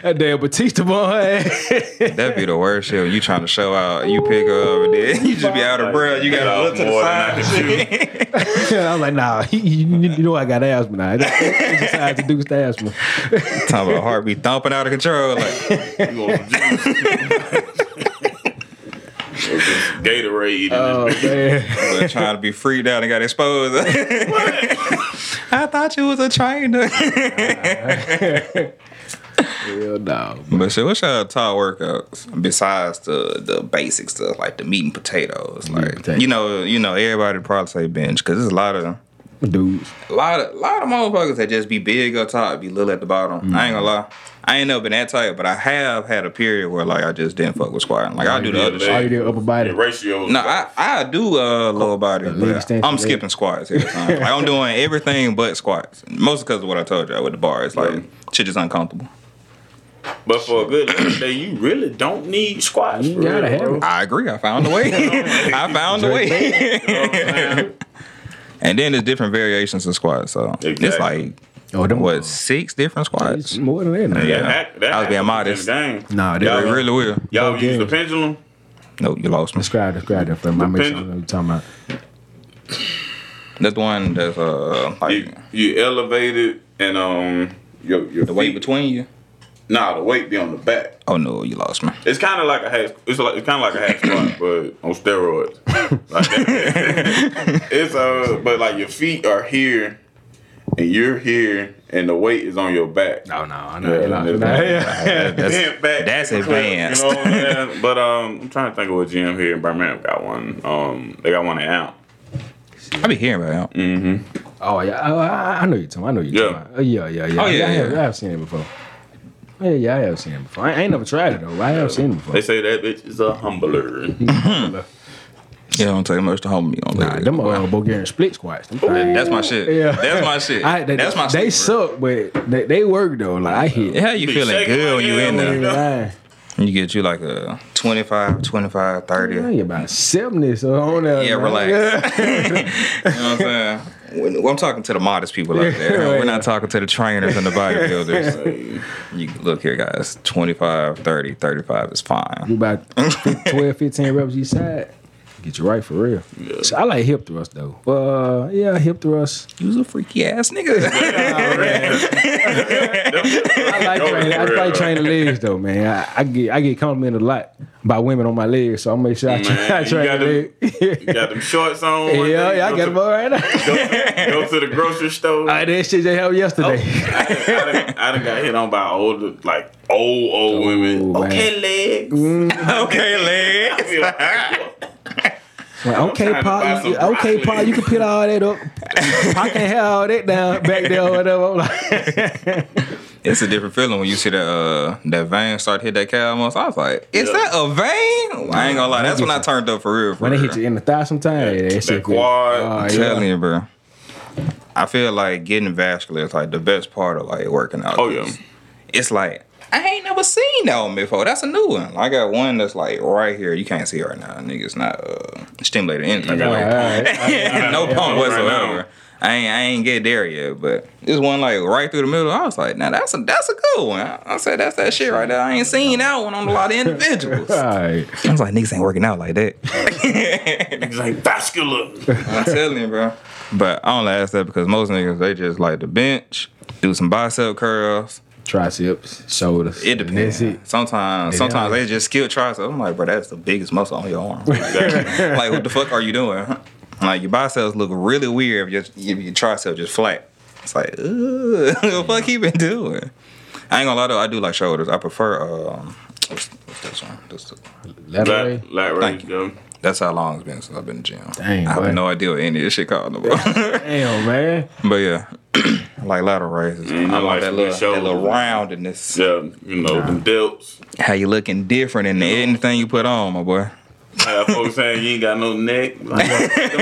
Speaker 2: That damn Batista boy.
Speaker 1: That'd be the worst shit. You trying to show out, you pick up, and then you just be out of breath. You gotta look to the side.
Speaker 3: I
Speaker 1: and
Speaker 3: can
Speaker 1: shit.
Speaker 2: I was like, nah, you, you know I got asthma now. Exercise to do the asthma.
Speaker 1: Talking about heartbeat thumping out of control. Like,
Speaker 3: You want some juice? Gatorade. in
Speaker 2: Oh man.
Speaker 1: but trying to be freaked out and got exposed. I thought you was a trainer.
Speaker 2: Hell no.
Speaker 1: but shit, what's your top workouts besides the the basic stuff like the meat and potatoes? Like
Speaker 2: potatoes.
Speaker 1: you know, you know, everybody probably say bench because there's a lot of
Speaker 2: Dudes.
Speaker 1: a lot of lot of motherfuckers that just be big up top, be little at the bottom. I ain't gonna lie. I ain't never been that tight, but I have had a period where like I just didn't fuck with squatting. Like I do the other shit.
Speaker 2: All you do upper body.
Speaker 3: The ratio.
Speaker 1: No, I, I do uh lower body, but I'm skipping squats every time. like I'm doing everything but squats. Mostly because of what I told you with the bar. It's like
Speaker 3: Yeah.
Speaker 1: shit just uncomfortable.
Speaker 3: But for a good leg day, you really don't need squats.
Speaker 2: You gotta
Speaker 3: real,
Speaker 2: have
Speaker 3: bro.
Speaker 2: it.
Speaker 1: I agree. I found a way. I found a
Speaker 3: You know
Speaker 1: way.
Speaker 3: What I'm saying?
Speaker 1: and then there's different variations of squats. So it's like
Speaker 2: Oh, them
Speaker 1: what six different squats.
Speaker 2: It's more than that. now.
Speaker 1: Yeah.
Speaker 3: That hack- that
Speaker 1: I was being modest.
Speaker 3: in the game.
Speaker 2: Nah, they
Speaker 3: Y'all-
Speaker 1: really will.
Speaker 3: Y'all
Speaker 2: Both
Speaker 3: use the pendulum.
Speaker 1: Nope, you lost me.
Speaker 2: Describe, describe that for me. I make sure what you're talking about.
Speaker 1: That's the one that's uh like
Speaker 3: You you elevate it and um your your
Speaker 1: the weight between you.
Speaker 3: Nah, the weight be on the back.
Speaker 1: Oh no, you lost me.
Speaker 3: It's kind of like a hack. It's like it's kind of like a hack squat, but on steroids. Like it's uh, but like your feet are here, and you're here, and the weight is on your back.
Speaker 2: No, no, I
Speaker 3: Yeah,
Speaker 2: know.
Speaker 3: that's-
Speaker 1: That's,
Speaker 3: Bent back.
Speaker 1: that's advanced.
Speaker 3: You know what I'm saying? But um, I'm trying to think of what gym here in Birmingham got one. Um, they got one in Out.
Speaker 1: I be hearing about it.
Speaker 2: Oh yeah, I, I, I know you talking. I know you
Speaker 3: Yeah.
Speaker 2: talking. About. Oh, yeah, yeah, yeah.
Speaker 1: Oh, yeah,
Speaker 2: I have,
Speaker 1: yeah.
Speaker 2: I have seen it before. Yeah, yeah, I have seen it before. I, I ain't never tried it though. I have seen it before.
Speaker 3: They say that bitch is a humbler.
Speaker 1: Yeah, don't take much to hold me on that.
Speaker 2: Nah,
Speaker 1: that.
Speaker 2: them uh, Bulgarian split squats. Them things-
Speaker 1: That's my shit.
Speaker 2: Yeah.
Speaker 1: That's my shit.
Speaker 2: I, they,
Speaker 1: That's my
Speaker 2: They
Speaker 1: sleeper.
Speaker 2: suck, but they, they work though. Like I hit.
Speaker 1: How you
Speaker 3: Be
Speaker 1: feeling good when you in there?
Speaker 3: you-
Speaker 1: You get you like a 25, 25, 30.
Speaker 2: I ain't about seventy, so on there.
Speaker 1: Yeah,
Speaker 2: man.
Speaker 1: relax. you know what I'm saying? When- I'm talking to the modest people out there.
Speaker 2: Yeah,
Speaker 1: We're not talking to the trainers and the bodybuilders. you look here, guys. 25, 30, 35 is fine.
Speaker 2: You about 12, 15 reps each side. Get you right for real.
Speaker 3: Yeah.
Speaker 2: So I like hip thrust though. Uh, yeah, hip thrust.
Speaker 1: You was a freaky ass nigga.
Speaker 2: I like training. I like training legs though, man. I, I get I get complimented a lot by women on my legs, so I make sure I, tra-
Speaker 3: Man,
Speaker 2: I
Speaker 3: you
Speaker 2: train
Speaker 3: got
Speaker 2: the
Speaker 3: them-
Speaker 2: leg.
Speaker 3: You got them shorts on.
Speaker 2: yeah,
Speaker 3: day,
Speaker 2: yeah, I
Speaker 3: go
Speaker 2: got
Speaker 3: to-
Speaker 2: them all right now.
Speaker 3: Go, go to the grocery store.
Speaker 2: I did shit they happened yesterday.
Speaker 3: I, done, I, done, I done got hit on by older, like old, old women.
Speaker 2: man.
Speaker 3: Okay, legs.
Speaker 1: okay, leg.
Speaker 3: I like,
Speaker 2: Like, okay,
Speaker 3: trying to
Speaker 2: Pa, you, okay,
Speaker 3: broccoli.
Speaker 2: Pa, you can put all that up. I can't have all that down back there or whatever. Like,
Speaker 1: It's a different feeling when you see that uh that vein start to hit that calf muscle. I was like, is
Speaker 3: Yeah.
Speaker 1: that a vein? I ain't gonna lie, that's when I turned up for real. For
Speaker 2: when they
Speaker 1: real.
Speaker 2: hit you in the thigh sometimes, yeah, that
Speaker 3: that quad.
Speaker 2: Oh,
Speaker 1: I'm
Speaker 2: yeah.
Speaker 1: telling you, bro. I feel like getting vascular is like the best part of like working out.
Speaker 3: Oh, yeah.
Speaker 1: It's like I ain't never seen that one before. That's a new one. I got one that's like right here. You can't see it right now. Nigga, it's not uh, stimulated any type
Speaker 3: got
Speaker 1: of
Speaker 2: right.
Speaker 1: no pump whatsoever. I ain't I ain't get there yet, but this one like right through the middle. I was like, now that's a that's a good one. I said that's that shit right there. I ain't seen that one on a lot of individuals.
Speaker 2: All right.
Speaker 1: I was like, niggas ain't working out like that.
Speaker 3: It's like vascular.
Speaker 1: I'm telling you, bro. But I only ask that because most niggas they just like to bench, do some bicep curls.
Speaker 2: Triceps, shoulders.
Speaker 1: It depends.
Speaker 2: It.
Speaker 1: Sometimes,
Speaker 2: Yeah.
Speaker 1: sometimes they just skill triceps. I'm like, bro, that's the biggest muscle on your arm. like, what the fuck are you doing? Like, your biceps look really weird if your, if your tricep just flat. It's like, ugh, what the fuck you been doing? I ain't gonna lie though, I do like shoulders. I prefer um, what's, what's this one? This,
Speaker 2: Lateral raise.
Speaker 3: Lat, lat
Speaker 1: Thank
Speaker 3: raise go.
Speaker 1: that's how long it's been since I've been in the gym.
Speaker 2: Dang,
Speaker 1: I have no idea what any of this shit called no more.
Speaker 2: Damn, man.
Speaker 1: But yeah, like lateral raises.
Speaker 3: Mm,
Speaker 1: I
Speaker 3: I
Speaker 1: like
Speaker 3: like
Speaker 1: that
Speaker 3: some
Speaker 1: little, that
Speaker 3: shoulders.
Speaker 1: little roundedness.
Speaker 3: Yeah, you know, them delts.
Speaker 1: How you looking different in anything you put on, my boy.
Speaker 3: I have folks saying you ain't got no neck. Like,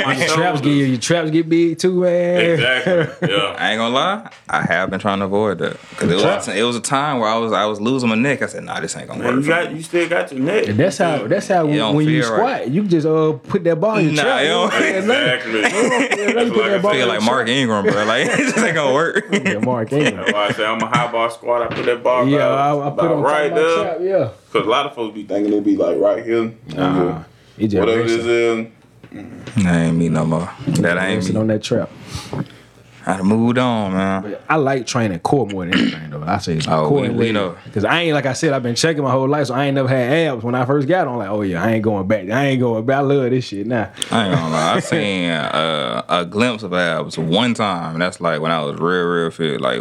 Speaker 3: my
Speaker 2: Your traps get your traps get big too, man.
Speaker 3: Exactly. Yeah.
Speaker 1: I ain't gonna lie, I have been trying to avoid that because it was it was a time where I was I was losing my neck. I said, Nah, this ain't gonna
Speaker 3: Man,
Speaker 1: work.
Speaker 3: you
Speaker 1: for
Speaker 3: got
Speaker 1: me.
Speaker 3: you still got your neck.
Speaker 2: And that's how that's how
Speaker 1: It don't
Speaker 2: when you squat,
Speaker 1: right.
Speaker 2: you just uh put that ball in your
Speaker 1: Nah,
Speaker 2: trap. You
Speaker 1: don't-
Speaker 2: don't feel nothing.
Speaker 3: Exactly.
Speaker 2: Let put that ball
Speaker 1: feel like
Speaker 2: your
Speaker 1: Mark
Speaker 2: trap.
Speaker 1: Ingram, bro. Like it just ain't gonna work.
Speaker 2: Yeah, Mark Ingram.
Speaker 3: That's why I say I'm a high bar squat. I put that bar
Speaker 2: Yeah, I, I put on
Speaker 3: right
Speaker 2: top of my
Speaker 3: there.
Speaker 2: Yeah.
Speaker 3: Cause a lot of folks be thinking it'll be like right here.
Speaker 2: Nah, it just
Speaker 3: Whatever
Speaker 2: resting,
Speaker 3: this is.
Speaker 1: That ain't me no more. That ain't
Speaker 2: resting
Speaker 1: me.
Speaker 2: on that trap.
Speaker 1: I done moved on, man.
Speaker 2: I like training core more than anything though. I say it's
Speaker 1: Oh,
Speaker 2: core
Speaker 1: we-
Speaker 2: and
Speaker 1: we
Speaker 2: leg.
Speaker 1: know.
Speaker 2: Because I ain't like I said, I've been checking my whole life, so I ain't never had abs. When I first got on, like, oh yeah, I ain't going back. I ain't going back. I love this shit now.
Speaker 1: I ain't gonna lie. I seen uh, a glimpse of abs one time. and That's like when I was real, real fit. Like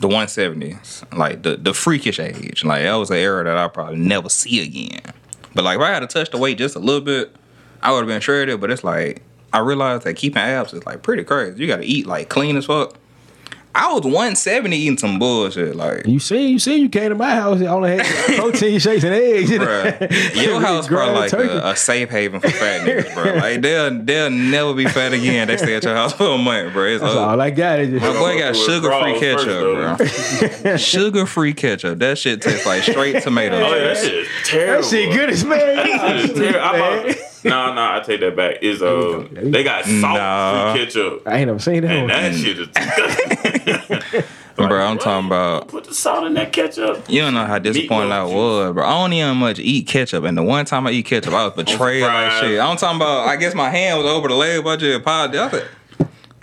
Speaker 1: the 170s, like the the freakish age. Like that was an era that I probably never see again. But like if I had to touch the weight just a little bit, I would have been shredded. But it's like I realized that keeping abs is like pretty crazy. You got to eat like clean as fuck. I was 170 eating some bullshit. Like
Speaker 2: You see, you see, you came to my house. I only had protein shakes and eggs. You know?
Speaker 1: Bruh, your house
Speaker 2: Ground
Speaker 1: probably like
Speaker 2: turkey.
Speaker 1: a, a safe haven for fat niggas, bro. Like they'll they'll never be fat again. They stay at your house for a month, bro. It's
Speaker 2: That's
Speaker 1: over.
Speaker 2: all I got. Is just,
Speaker 1: My boy got sugar free ketchup,
Speaker 3: first,
Speaker 1: bro. sugar free ketchup. That shit tastes like straight tomato.
Speaker 3: Oh yeah, that shit terrible.
Speaker 2: that shit good as man.
Speaker 3: That shit is terrible. I'm about- No, no, I take that back. Is uh, they got salt
Speaker 1: Nah.
Speaker 3: free ketchup,
Speaker 2: I ain't never seen that.
Speaker 3: and
Speaker 2: one.
Speaker 3: that shit is disgusting.
Speaker 1: Bro, I'm
Speaker 3: What?
Speaker 1: talking about.
Speaker 3: Put the salt in that ketchup.
Speaker 1: You don't know how disappointed I was, bro. I don't even much eat ketchup, and the one time I eat ketchup, I was betrayed like shit. I'm talking about. I guess my hand was over the leg, but I just apologized. I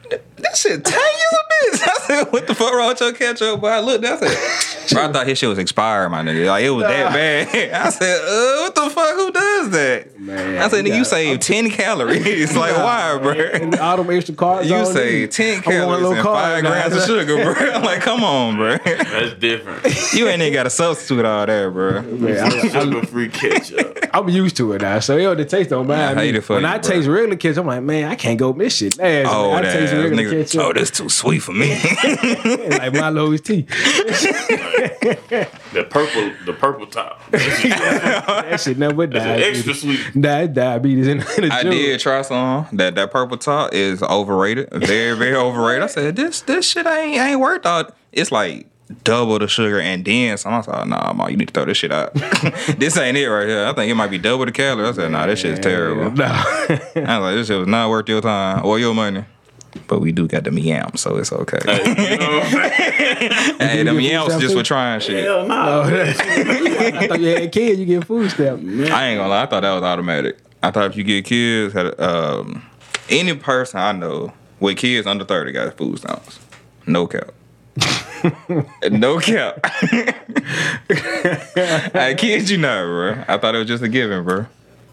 Speaker 1: said, "That shit tangy as a bitch." I said, "What the fuck wrong with your ketchup?" But I looked, I said, "Bro, I thought his shit was expired, my nigga. Like it was that bad." I said, "Uh, what the fuck? Who does that?"
Speaker 2: Man,
Speaker 1: I said, "Nigga,
Speaker 2: you
Speaker 1: you
Speaker 2: got-
Speaker 1: save ten calories. like why, bro?"
Speaker 2: And all them extra carbs.
Speaker 1: You
Speaker 2: on
Speaker 1: say ten calories
Speaker 2: low
Speaker 1: and
Speaker 2: carb
Speaker 1: five grams of sugar, bro. I'm like, come on, bro.
Speaker 3: That's different.
Speaker 1: You ain't even got to substitute all that, bro.
Speaker 2: Man, I-
Speaker 3: Sugar free ketchup.
Speaker 2: I'm used to it now, so yo, the taste don't mind
Speaker 1: I hate it for
Speaker 2: when
Speaker 1: you,
Speaker 2: I
Speaker 1: bro.
Speaker 2: taste regular ketchup, I'm like, man, I can't go miss shit. Nasty.
Speaker 1: Oh,
Speaker 2: I
Speaker 1: that
Speaker 2: taste regular
Speaker 1: nigga.
Speaker 2: ketchup.
Speaker 1: Oh, that's too sweet for me.
Speaker 2: like my Milo's tea.
Speaker 3: The purple, the purple top.
Speaker 2: That shit never
Speaker 3: That's
Speaker 2: died.
Speaker 3: extra sweet.
Speaker 2: Di- diabetes in, in the
Speaker 1: I
Speaker 2: jug.
Speaker 1: did try some. That that purple top is overrated. Very, very overrated. I said, this this shit ain't ain't worth all. It's like double the sugar and then some. I was like, nah, ma, you need to throw this shit out. this ain't it right here. I think it might be double the calories. I said, nah, this shit's terrible.
Speaker 2: Nah.
Speaker 1: I was like, this shit was not worth your time or your money. But we do got the yams, so it's okay.
Speaker 3: You know I'm
Speaker 1: hey,
Speaker 2: you
Speaker 1: them yams just
Speaker 2: too?
Speaker 1: for trying shit.
Speaker 3: Hell no.
Speaker 2: I thought you had kids, you get food stamp.
Speaker 1: I ain't gonna lie, I thought that was automatic. I thought if you get kids, had um, any person I know with kids under thirty got food stamps. No cap. no cap. I kid you not, bro. I thought it was just a given, bro.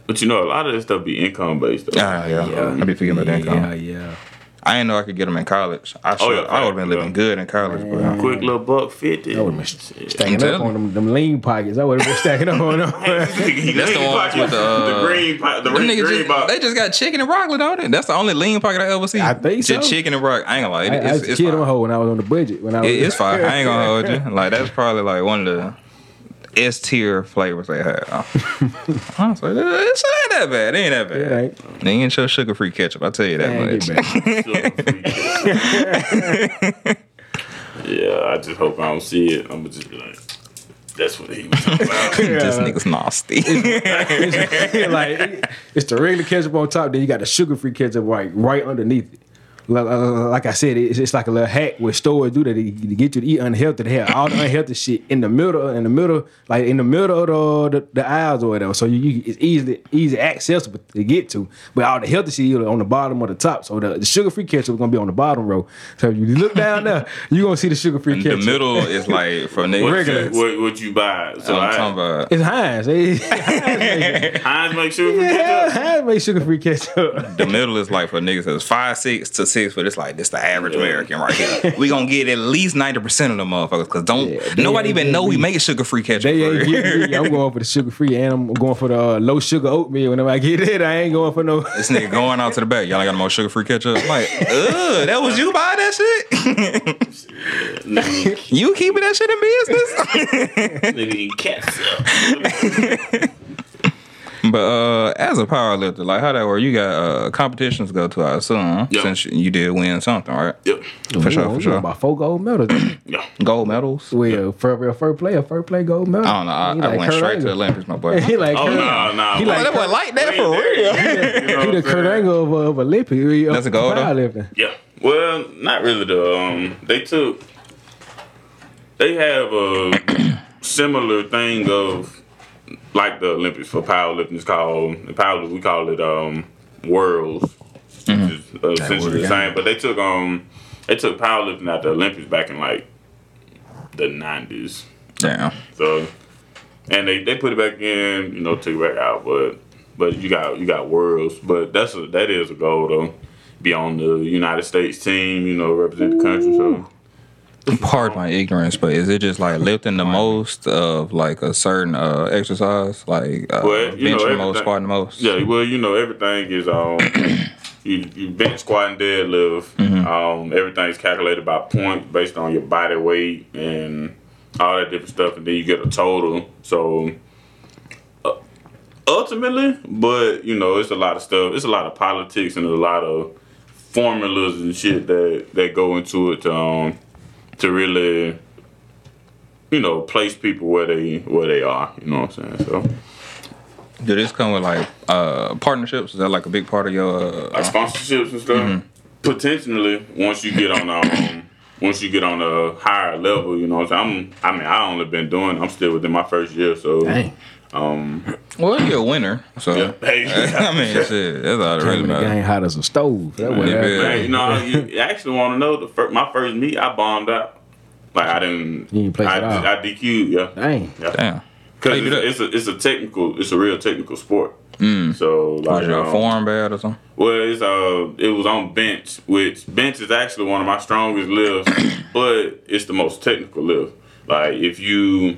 Speaker 3: But you know, a lot of this stuff be income based. Though.
Speaker 1: Ah, yeah. I be forgetting about that income.
Speaker 2: Yeah, yeah.
Speaker 1: I didn't know I could get them in college. I should.
Speaker 3: yeah,
Speaker 1: I would have been
Speaker 3: yeah.
Speaker 1: living good in college, bro.
Speaker 3: Quick little buck fifty.
Speaker 2: I would have been stacking up on them, them lean pockets. I would have been stacking up on them.
Speaker 3: That's
Speaker 1: the ones with the, uh,
Speaker 3: green, po- the green,
Speaker 1: niggas
Speaker 3: green
Speaker 1: just,
Speaker 3: box.
Speaker 1: they just got chicken and broccoli on it. That's the only lean pocket I ever see.
Speaker 2: I think
Speaker 1: just
Speaker 2: so.
Speaker 1: chicken and broccoli. I ain't gonna lie,
Speaker 2: I,
Speaker 1: it,
Speaker 2: I
Speaker 1: it's,
Speaker 2: was a
Speaker 1: it's
Speaker 2: kid on
Speaker 1: fine.
Speaker 2: hoe when I was on the budget. When I was,
Speaker 1: It, it's fine. I ain't gonna hold you. Like that's probably like one of the S tier flavors they had. Honestly, it's ain't that bad. It ain't that bad.
Speaker 2: It ain't.
Speaker 1: They ain't show sugar free ketchup. I tell you that
Speaker 2: Man,
Speaker 1: much.
Speaker 3: yeah, I just hope I don't see it. I'm gonna just be like, that's what he was talking about.
Speaker 1: this nigga's nasty.
Speaker 2: it's, like it's the regular ketchup on top. Then you got the sugar free ketchup right right underneath it. Like, uh, I said, it's, it's like a little hack where stores do that to to get you to eat unhealthy. They have all the unhealthy shit in the middle, in the middle, like in the middle of the, the, the aisles or whatever. So you, you it's easily easy accessible to get to. But all the healthy shit is on the bottom or the top. So the, the sugar free ketchup is gonna be on the bottom row. So if you look down there, you are gonna see the sugar free ketchup.
Speaker 1: the middle is like for
Speaker 3: What,
Speaker 1: niggas.
Speaker 2: Regular.
Speaker 3: what, what you buy? So
Speaker 1: I'm
Speaker 3: I,
Speaker 1: talking about
Speaker 2: It's Heinz. It's Heinz make it.
Speaker 3: Heinz make sure we
Speaker 2: Yeah,
Speaker 3: get
Speaker 2: Heinz make sugar free ketchup.
Speaker 1: the middle is like for niggas that's five six to six, but it's like this the average American right here. We gonna get at least ninety percent of them motherfuckers because don't
Speaker 2: Yeah,
Speaker 1: nobody even know we make sugar free ketchup.
Speaker 2: They ain't getting me. I'm going for the sugar free, and I'm going for the uh, low sugar oatmeal. Whenever I get it, I ain't going for no.
Speaker 1: This nigga going out to the back. Y'all ain't got no more sugar free ketchup. I'm like, ugh, that was you buying that shit? you keeping that shit in business?
Speaker 3: nigga eat cats.
Speaker 1: But uh, as a powerlifter, like how that work? You got uh, competitions to go to, I assume,
Speaker 3: Yeah.
Speaker 1: since you did win something, right?
Speaker 3: Yep.
Speaker 1: For sure, for sure.
Speaker 2: About four gold medals.
Speaker 3: Yeah.
Speaker 1: Gold medals.
Speaker 2: well, for first player, first play gold medal.
Speaker 1: I don't know. I, I
Speaker 2: like
Speaker 1: went
Speaker 2: Kurt
Speaker 1: straight to the
Speaker 2: Angle.
Speaker 1: Olympics, my boy.
Speaker 2: he like
Speaker 3: Oh
Speaker 2: Kurt-
Speaker 3: no, no.
Speaker 2: He like
Speaker 1: that boy like that for real.
Speaker 3: You know
Speaker 2: he the
Speaker 3: I'm
Speaker 2: Kurt? Angle of, of Olympic.
Speaker 1: That's a gold,
Speaker 2: powerlifting.
Speaker 3: Yeah. Well, not really though. Um, they took. They have a similar thing of like the Olympics for powerlifting. It's called the power. We call it um worlds. Which is uh, essentially the same. But they took um they took powerlifting at the Olympics back in like the nineties.
Speaker 1: Damn.
Speaker 3: So, and they, they put it back in, you know, took it back out, but but you got you got worlds, but that's a that is a goal though. Be on the United States team, you know, represent the country. So
Speaker 1: Pardon my ignorance, but is it just like lifting the most of like a certain uh, exercise, like uh,
Speaker 3: Well, know,
Speaker 1: benching the most, squatting the most?
Speaker 3: yeah, well, you know, everything is um you, you bench squat and deadlift. Um, everything's calculated by point based on your body weight and all that different stuff, and then you get a total. So uh, ultimately, but you know, it's a lot of stuff. It's a lot of politics and a lot of formulas and shit that that go into it to um to really you know place people where they where they are. You know what I'm saying? So.
Speaker 1: Do this come with like uh, partnerships? Is that like a big part of your? Uh,
Speaker 3: like sponsorships and stuff. Potentially, once you get on um, once you get on a higher level, you know, what I'm. saying? I'm I mean, I only been doing. I'm still within my first year, so.
Speaker 2: Dang.
Speaker 3: Um.
Speaker 1: Well, you're a winner, so
Speaker 3: Yeah. Hey.
Speaker 1: I mean, shit, that's all that really
Speaker 2: Came in the
Speaker 1: matters.
Speaker 2: game hot as a stove. That was
Speaker 1: Yeah,
Speaker 2: that.
Speaker 1: yeah.
Speaker 3: Man, you know, you actually want to know the fir- my first meet, I bombed out. Like I didn't.
Speaker 2: You didn't place
Speaker 3: I,
Speaker 2: it out.
Speaker 3: I DQ'd, yeah.
Speaker 2: Dang.
Speaker 3: yeah.
Speaker 1: Damn.
Speaker 3: Because
Speaker 1: How you do
Speaker 3: it's, a it's a technical, it's a real technical sport. So like,
Speaker 1: Was your
Speaker 3: um,
Speaker 1: form bad or something?
Speaker 3: Well, it's uh, it was on bench, which bench is actually one of my strongest lifts, but it's the most technical lift. Like if you,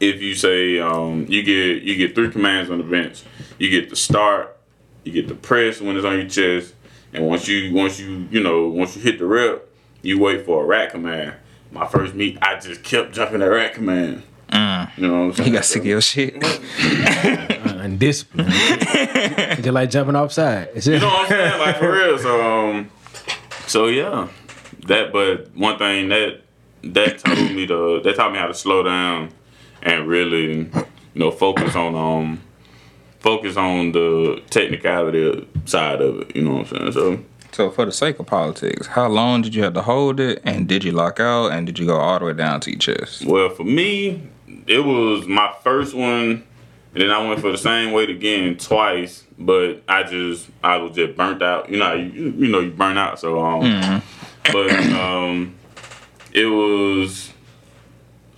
Speaker 3: if you say um, you get you get three commands on the bench, you get the start, you get the press when it's on your chest, and once you once you you know once you hit the rep, you wait for a rack command. My first meet, I just kept jumping that rack command. You know what I'm saying?
Speaker 1: You got sick of your shit.
Speaker 2: Uh, undisciplined. Just like jumping offside. It's
Speaker 3: You know what I'm saying? Like for real. So um, so yeah, that. But one thing that that taught me to that taught me how to slow down and really, you know, focus on um, focus on the technicality side of it. You know what I'm saying? So
Speaker 1: So, for the sake of politics, how long did you have to hold it, and did you lock out, and did you go all the way down to your chest?
Speaker 3: well, for me, it was my first one. And then I went for the same weight again twice, but I just I was just burnt out. You know, you, you know you burn out. So um, but um, it was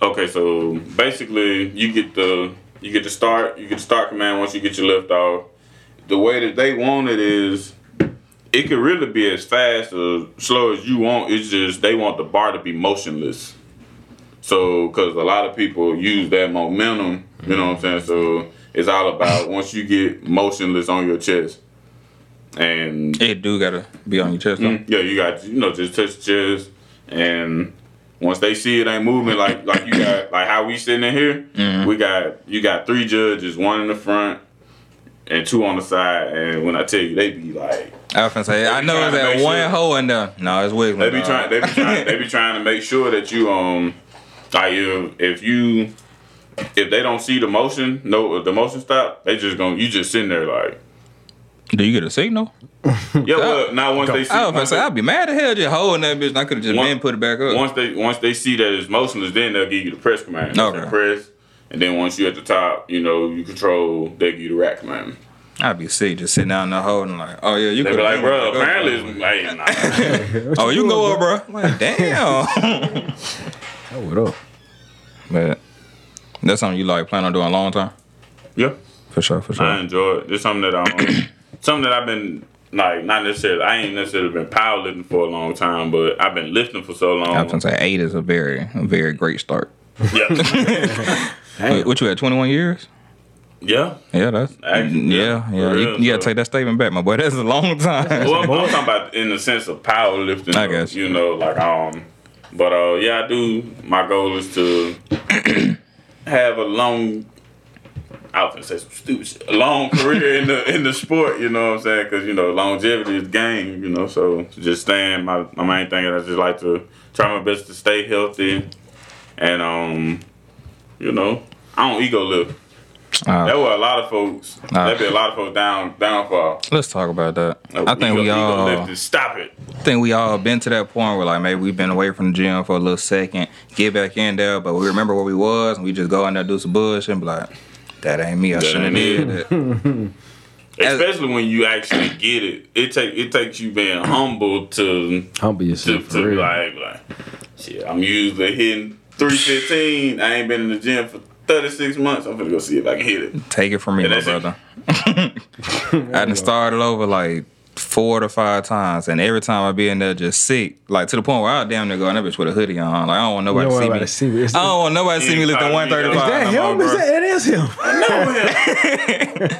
Speaker 3: okay. So basically, you get the you get the start you get the start command once you get your lift off. The way that they want it is it could really be as fast or slow as you want. It's just they want the bar to be motionless. So, because a lot of people use that momentum, you know what I'm saying? So, it's all about once you get motionless on your chest. And
Speaker 1: It do gotta be on your chest though.
Speaker 3: Mm, yeah, you got, you know, just touch the chest. And once they see it ain't moving, like like you got, like how we sitting in here, we got, you got three judges, one in the front and two on the side. And when I tell you, they be like,
Speaker 1: I was finna say, I know it's that one
Speaker 3: sure-
Speaker 1: hole in there. No, it's Wiggling.
Speaker 3: They be trying. They be trying. they be trying to make sure that you um like if if you if they don't see the motion, no the motion stop, they just gonna you just sitting there like
Speaker 1: Do you get a signal?
Speaker 3: yeah. Well, now once they see
Speaker 1: I was say, I'd be mad as hell just holding that bitch. and I could have just
Speaker 3: One-
Speaker 1: been put it back up.
Speaker 3: once they once they see that it's motionless, then they'll give you the press command. They
Speaker 1: Okay.
Speaker 3: say Press, and then once you're at the top, you know you control. They give you the rack command.
Speaker 1: I'd be sick just sitting down there holding like, oh yeah, you
Speaker 3: They
Speaker 1: could
Speaker 3: be like, bro, apparently it's hey, nah.
Speaker 1: Oh, you can go up, bro. I'm like, damn.
Speaker 2: Oh, what up?
Speaker 1: but that's something you like plan on doing a long time.
Speaker 3: yeah.
Speaker 1: For sure, for sure.
Speaker 3: I enjoy it. It's something that I. um, something that I've been like not necessarily. I ain't necessarily been powerlifting for a long time, but I've been lifting for so long.
Speaker 1: I was gonna say eight is a very, a very great start.
Speaker 3: yeah,
Speaker 1: Wait, what you had? Twenty one years?
Speaker 3: yeah.
Speaker 1: Yeah, that's
Speaker 3: Actually,
Speaker 1: yeah,
Speaker 3: yeah,
Speaker 1: yeah.
Speaker 3: for
Speaker 1: You,
Speaker 3: real,
Speaker 1: you gotta take that statement back, my boy. That's a long time.
Speaker 3: Well, I'm, I'm talking about in the sense of powerlifting.
Speaker 1: I guess.
Speaker 3: You know, like um, but uh, yeah, I do. My goal is to have a long. I was gonna say some stupid shit. A long career in the in the sport, you know what I'm saying? Because you know longevity is game, you know. So just staying. My my main thing is I just like to try my best to stay healthy, and um, you know, I don't ego lift.
Speaker 1: Uh,
Speaker 3: That were a lot of folks.
Speaker 1: Ah.
Speaker 3: That be a lot of folks down downfall.
Speaker 1: let's talk about that. I think
Speaker 3: Ego-
Speaker 1: we
Speaker 3: ego
Speaker 1: all.
Speaker 3: Stop it.
Speaker 1: I think we all been to that point where like maybe we've been away from the gym for a little second, get back in there, but we remember where we was, and we just go in there do some bullshit and be like, that ain't me. I
Speaker 3: That
Speaker 1: shouldn't have
Speaker 3: ain't
Speaker 1: did.
Speaker 3: Especially when you actually get it. It take it takes you being humble to
Speaker 2: Humble yourself
Speaker 3: to
Speaker 2: for
Speaker 3: be
Speaker 2: real.
Speaker 3: like like shit. I'm usually hitting three fifteen. I ain't been in the gym for thirty six months. I'm gonna go see if I can hit it.
Speaker 1: Take it from me,
Speaker 3: Yeah,
Speaker 1: my
Speaker 3: that's it.
Speaker 1: brother. I done started over like four to five times, and every time I be in there just sick, like to the point where I damn near go in that bitch with a hoodie on. Like I don't want nobody
Speaker 2: don't
Speaker 1: to see me.
Speaker 2: nobody to see
Speaker 1: I don't want nobody to see me lifting one thirty
Speaker 2: Is
Speaker 1: five.
Speaker 2: that
Speaker 1: no
Speaker 2: him?
Speaker 1: more,
Speaker 2: Is that, it is him.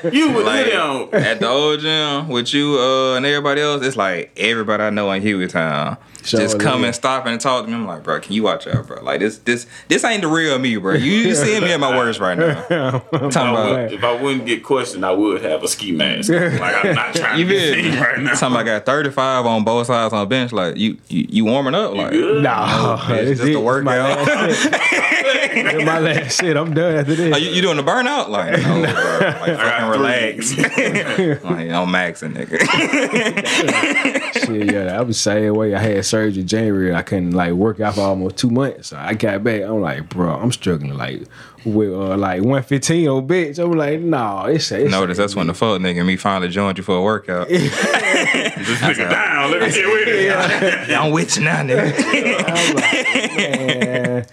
Speaker 3: You with
Speaker 1: Like,
Speaker 3: hoodie on.
Speaker 1: at the old gym with you uh, and everybody else, it's like everybody I know in Hueytown
Speaker 2: Sure
Speaker 1: just come and stop and talk to me. I'm like, bro, can you watch out, bro? Like this, this, this ain't the real me, bro. You, you seeing me at my worst right now. Talking
Speaker 3: If I,
Speaker 1: about,
Speaker 3: would, if I wouldn't get questioned, I would have a ski mask. like I'm not trying
Speaker 1: you
Speaker 3: to get
Speaker 1: been
Speaker 3: seen right now.
Speaker 1: talking about I got 35 on both sides on the bench. Like you, you, you warming up? Like
Speaker 3: Good?
Speaker 2: Nah, oh,
Speaker 1: it's
Speaker 2: it's
Speaker 1: just a workout.
Speaker 2: My last shit. It's my last shit. I'm done after this.
Speaker 1: Are you, you doing the burnout? Like, no, bro. Like, fucking
Speaker 3: got
Speaker 1: relax. like, I'm maxing, nigga.
Speaker 2: Shit, yeah, I was saying same way. I had surgery in January. I couldn't like work out for almost two months. So I got back. I'm like, bro, I'm struggling like with uh, like 115 on bitch. I'm like, nah, it's, it's
Speaker 1: Notice that's when the fuck nigga me finally joined you for a workout.
Speaker 3: This nigga down. Let me get with it.
Speaker 1: I'm with you now, nigga.
Speaker 2: I'm like, man,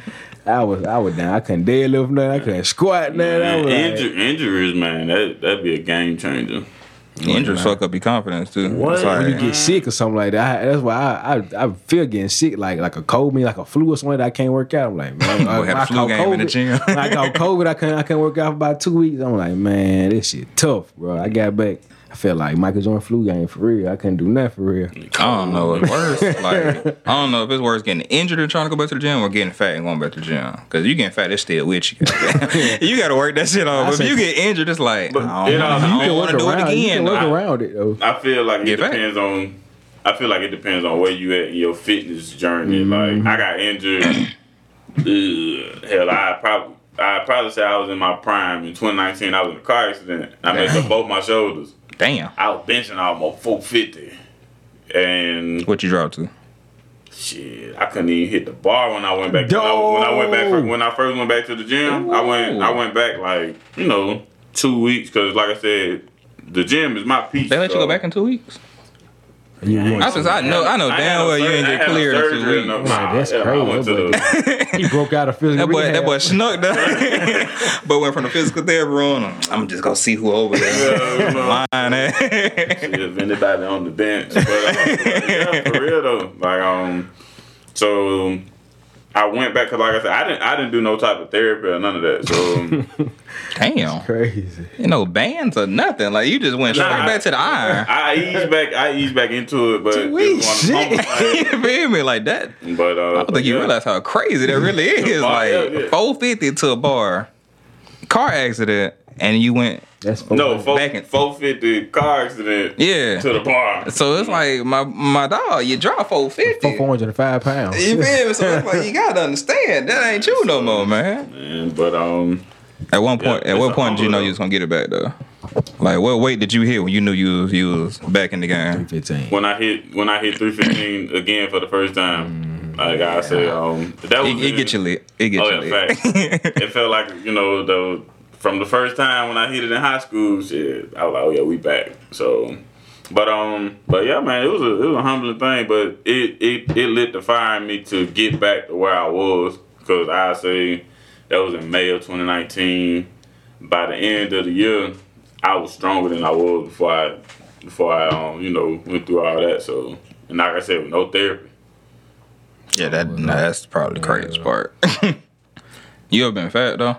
Speaker 2: I was I was down. I couldn't deadlift nothing. I couldn't squat nothing. I was like,
Speaker 3: Inju- injuries, man, that that'd be a game changer.
Speaker 1: Injuries fuck up your confidence too.
Speaker 2: What?
Speaker 1: Like,
Speaker 2: when you get sick or something like that, I, that's why I, I I feel getting sick like like a cold, me like a flu or something that I can't work out. I'm like, man,
Speaker 1: a
Speaker 2: I
Speaker 1: flu
Speaker 2: caught
Speaker 1: game in the gym.
Speaker 2: when I caught COVID. I couldn't I couldn't work out for about two weeks. I'm like, man, this shit tough, bro. I got back. I felt like Michael Jordan flu game for real. I couldn't do nothing for real.
Speaker 1: I don't know what's worse. Like, I don't know if it's worse getting injured and trying to go back to the gym or getting fat and going back to the gym. Because you getting fat, it's still with you. you got to work that shit off. But if you get injured, it's like,
Speaker 3: But
Speaker 1: I don't,
Speaker 3: all-
Speaker 1: I
Speaker 3: you
Speaker 1: don't
Speaker 3: can
Speaker 1: want to do it
Speaker 2: around, you
Speaker 1: again.
Speaker 2: can work
Speaker 1: though.
Speaker 2: around it though.
Speaker 3: I feel like it
Speaker 1: Get back.
Speaker 3: depends on. I feel like it depends on where you at in your fitness journey.
Speaker 2: Mm-hmm.
Speaker 3: Like I got injured. Ugh, hell, I probably. I probably say I was in my prime in 2019. I was in a car accident. I messed up both my shoulders.
Speaker 1: Damn.
Speaker 3: I was benching almost 450, and
Speaker 1: What you drop to?
Speaker 3: Shit, I couldn't even hit the bar when I went back. When I, when I went back, when I first went back to the gym, I went, I went back like you know two weeks because, like I said, the gym is my peace.
Speaker 1: They let you go back in two weeks.
Speaker 2: You want
Speaker 1: I just I know I know
Speaker 3: I
Speaker 1: damn well you ain't get
Speaker 3: had
Speaker 1: cleared in two weeks.
Speaker 3: the-
Speaker 2: Man, that's
Speaker 3: yeah,
Speaker 2: crazy. That
Speaker 3: the-
Speaker 2: he broke out of physical
Speaker 1: That boy, that
Speaker 2: rehab.
Speaker 1: boy snuck down, but went from the physical therapy room. I'm just gonna see who over there.
Speaker 3: Yeah, you know.
Speaker 1: Lying eh?
Speaker 3: if anybody on the bench. But, uh, yeah, for real though. Like um, so I went back because like I said, I didn't I didn't do no type of therapy or none of that. So
Speaker 1: Damn,
Speaker 2: Crazy.
Speaker 1: you know bands or nothing. Like you just went straight
Speaker 3: Nah,
Speaker 1: back to the iron.
Speaker 3: I eased back I eased back into it, but it was
Speaker 2: weeks,
Speaker 3: one of
Speaker 2: shit.
Speaker 1: you feel me? Like that.
Speaker 3: But uh,
Speaker 1: I don't think you realize how crazy that really is.
Speaker 3: Bar,
Speaker 1: like
Speaker 3: yeah, yeah.
Speaker 1: 450 to a bar, car accident, and you went.
Speaker 2: That's
Speaker 3: No, four,
Speaker 1: Back in-
Speaker 3: 450 car accident
Speaker 1: Yeah.
Speaker 3: to the bar.
Speaker 1: So it's like my my dog. You drop 450.
Speaker 2: four hundred and five pounds.
Speaker 1: You feel me? So it's like you gotta understand that ain't you no more, man.
Speaker 3: And, but um,
Speaker 1: At one point,
Speaker 3: Yeah,
Speaker 1: at
Speaker 3: it's
Speaker 1: what point did you know you was gonna get it back though? Like what weight did you hit when you knew you was you was back in the game?
Speaker 2: Three fifteen.
Speaker 3: when I hit when I hit 315 again for the first time, like I said, um, that was
Speaker 1: It, it get you lit. It get
Speaker 3: Oh
Speaker 1: you
Speaker 3: yeah,
Speaker 1: lit.
Speaker 3: fact. it felt like you know the from the first time when I hit it in high school. Shit, I was like, oh yeah, we back. So, but um, but yeah, man, it was a it was a humbling thing, but it it it lit the fire in me to get back to where I was because I say that was in May of 2019. By the end of the year, I was stronger than I was before I before I um you know went through all that. So, and like I said, with no therapy.
Speaker 1: Yeah, that nah, that's probably the craziest part. you ever been fat though?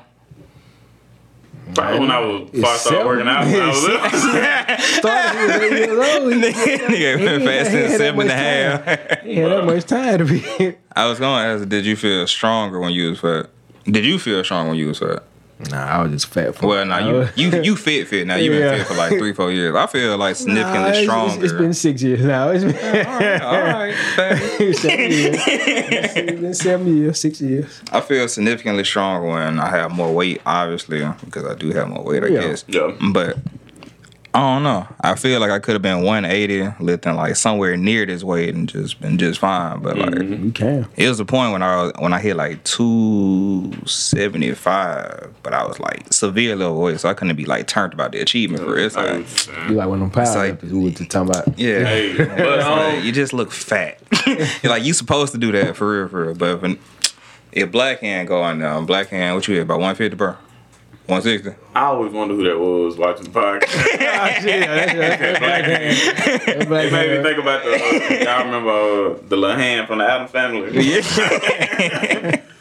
Speaker 3: Probably when I was before I started working out, when I was little.
Speaker 2: Started when was eight years old.
Speaker 1: Nigga been fat
Speaker 2: ain't
Speaker 1: since
Speaker 2: had that
Speaker 1: seven and a
Speaker 2: much
Speaker 1: half.
Speaker 2: he had that much time to be.
Speaker 1: I was gonna ask, did you feel stronger when you was fat? Did you feel strong when you was fat?
Speaker 2: Nah, I was just fat for.
Speaker 1: Well, now you you you fit fit now. You been
Speaker 2: Yeah.
Speaker 1: fit for like three four years. I feel like significantly
Speaker 2: Nah, it's-
Speaker 1: stronger.
Speaker 2: It's, it's been six years now. It's been,
Speaker 1: all right, fat.
Speaker 2: seven years. It's been seven years, six years.
Speaker 1: I feel significantly stronger when I have more weight, obviously, because I do have more weight, I
Speaker 2: Yeah.
Speaker 1: guess.
Speaker 3: Yeah.
Speaker 1: But I don't know. I feel like I could have been 180, lifting like somewhere near this weight and just been just fine. But like
Speaker 2: You can.
Speaker 1: it was the point when I was when I hit like 275, but I was like severely overweight, so I couldn't be like turned about the achievement for it. It's like,
Speaker 2: You like one of them power
Speaker 1: like-
Speaker 2: lifters we were just talking about.
Speaker 1: yeah.
Speaker 3: Hey, but
Speaker 1: It's like,
Speaker 3: um,
Speaker 1: you just look fat. You're like you supposed to do that for real, for real. But if, if black hand go on now, black hand, what you hit about 150, bro? 160.
Speaker 3: I always wonder who that was watching the podcast.
Speaker 2: yeah, that's, that's, that's black hand. That's black
Speaker 3: it made me think about the. Uh, y'all remember uh, the little hand from the Addams family? Yeah.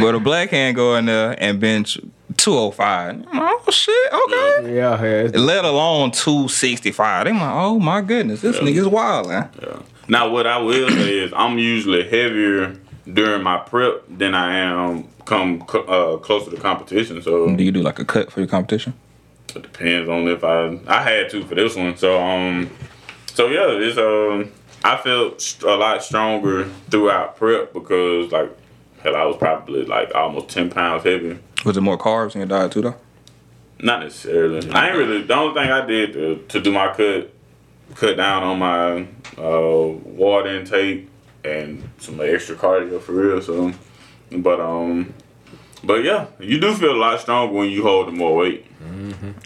Speaker 1: But a black hand go in there and bench 205. Oh shit, okay.
Speaker 2: Yeah, yeah. it's-
Speaker 1: Let alone 265. They like, oh my goodness, this nigga's wild, man.
Speaker 3: Yeah. Now, what I will say is, I'm usually heavier during my prep than I am come co- uh, closer to competition. So
Speaker 1: Do you do like a cut for your competition?
Speaker 3: it depends on if I I had to for this one. So um, so yeah, it's um, I felt a lot stronger throughout prep because like hell, I was probably like almost ten pounds heavier.
Speaker 1: Was it more carbs in your diet too though?
Speaker 3: Not necessarily. I ain't really. The only thing I did to, to do my cut, cut down on my uh, water intake and some extra cardio for real. So, but um, but yeah, you do feel a lot stronger when you hold more weight.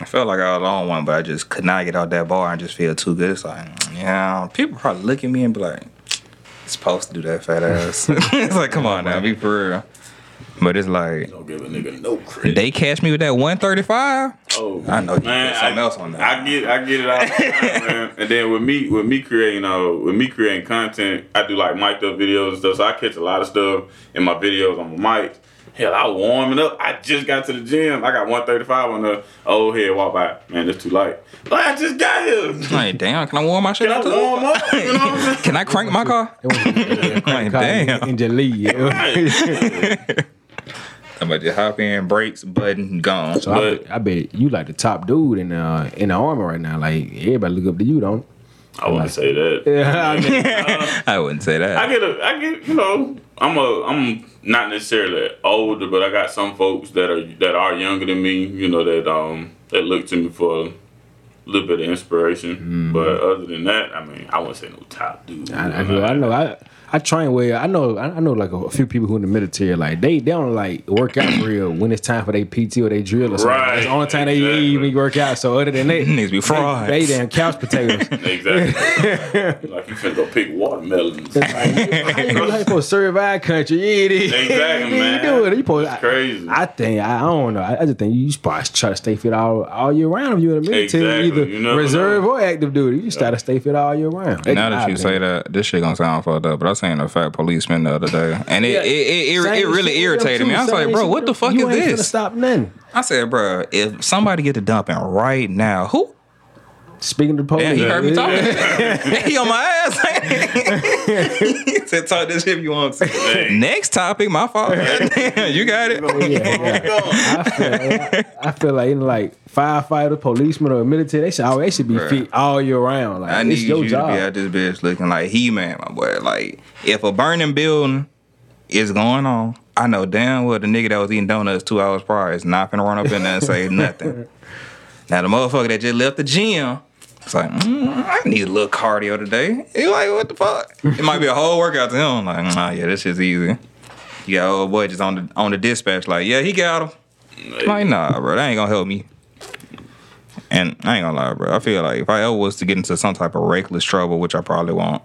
Speaker 1: I felt like I was on one, but I just could not get out that bar and just feel too good. It's like, yeah, people probably look at me and be like, supposed to do that fat ass. it's like, come on now, be for real. But it's like,
Speaker 3: Don't give a nigga no credit.
Speaker 1: they catch me with that 135.
Speaker 3: Oh,
Speaker 1: I know you
Speaker 3: man,
Speaker 1: something
Speaker 3: I,
Speaker 1: else on that.
Speaker 3: I get, I get it all the time, man. And then with me, with me creating, uh, with me creating content, I do like mic'd up videos and stuff. So I catch a lot of stuff in my videos on my mic. Hell, I was warming up. I just got to the gym. I got 135 on the old head walk by. Man, it's too light. Like, I just got here.
Speaker 1: Like, damn, can I warm my shit
Speaker 3: Can I
Speaker 1: up? too?
Speaker 3: warm up? You know what I'm saying?
Speaker 1: Can I crank my car? like, damn.
Speaker 2: In Jaleel.
Speaker 1: I'm about to hop in, brakes, button, gone.
Speaker 2: So I,
Speaker 3: But-
Speaker 2: bet, I bet you like the top dude in uh in the army right now. Like everybody look up to you, don't?
Speaker 3: I wouldn't say that.
Speaker 2: Yeah, I mean,
Speaker 1: I wouldn't say that.
Speaker 3: I get a, I get, you know, I'm a, I'm not necessarily older, but I got some folks that are that are younger than me, you know, that um that look to me for a little bit of inspiration. But other than that, I mean, I wouldn't say no top dude.
Speaker 2: I, I know, I know. I I train where I know. I I know like a, a few people who in the military, like they they don't like work out for real when it's time for their PT or they drill or something.
Speaker 3: Right,
Speaker 2: That's the only time they even work out. So other than that,
Speaker 1: Niggas be
Speaker 2: they,
Speaker 1: fried.
Speaker 2: they damn couch potatoes.
Speaker 3: Exactly. like you finna go pick watermelons.
Speaker 2: How you how you supposed to serve our country? You ain't it.
Speaker 3: Exactly,
Speaker 2: You
Speaker 3: man.
Speaker 2: do it. You supposed,
Speaker 3: It's crazy.
Speaker 2: I, I think I, I don't know. I, I just think you supposed to try to stay fit all all year round if you're in the military,
Speaker 3: Exactly.
Speaker 2: either
Speaker 3: You never
Speaker 2: reserve
Speaker 3: know.
Speaker 2: or active duty. You just try to stay fit all year round.
Speaker 1: Now that you say that, this shit gonna sound fucked up, but I seen a fat policeman the other day, and it
Speaker 2: Yeah.
Speaker 1: it, it, it, it really irritated me. I was like, bro, what the fuck
Speaker 2: you
Speaker 1: is
Speaker 2: ain't
Speaker 1: this?
Speaker 2: Stop nothing.
Speaker 1: I said, bro, if somebody get to dumping right now, who?
Speaker 2: Speaking to the police,
Speaker 1: Damn, he heard me talking. he on my ass. he said, talk this shit if you want to.
Speaker 3: Hey.
Speaker 1: Next topic, my fault. you got it.
Speaker 2: Oh, yeah, yeah. I feel, I, I feel like in like firefighter, policeman, or military, they should all they should be
Speaker 1: Bruh.
Speaker 2: fit all year round. Like
Speaker 1: I
Speaker 2: it's
Speaker 1: need
Speaker 2: your
Speaker 1: you
Speaker 2: job.
Speaker 1: to be at this bitch looking like he man, my boy. Like if a burning building is going on, I know damn well the nigga that was eating donuts two hours prior is not gonna run up in there and say nothing. Now the motherfucker that just left the gym, it's like mm, I need a little cardio today. He like what the fuck? It might be a whole workout to him. Like nah, yeah, this shit's easy. You got old boy just on the on the dispatch like yeah he got him. Like nah, bro, that ain't gonna help me. And I ain't gonna lie, bro. I feel like if I ever was to get into some type of reckless trouble, which I probably won't,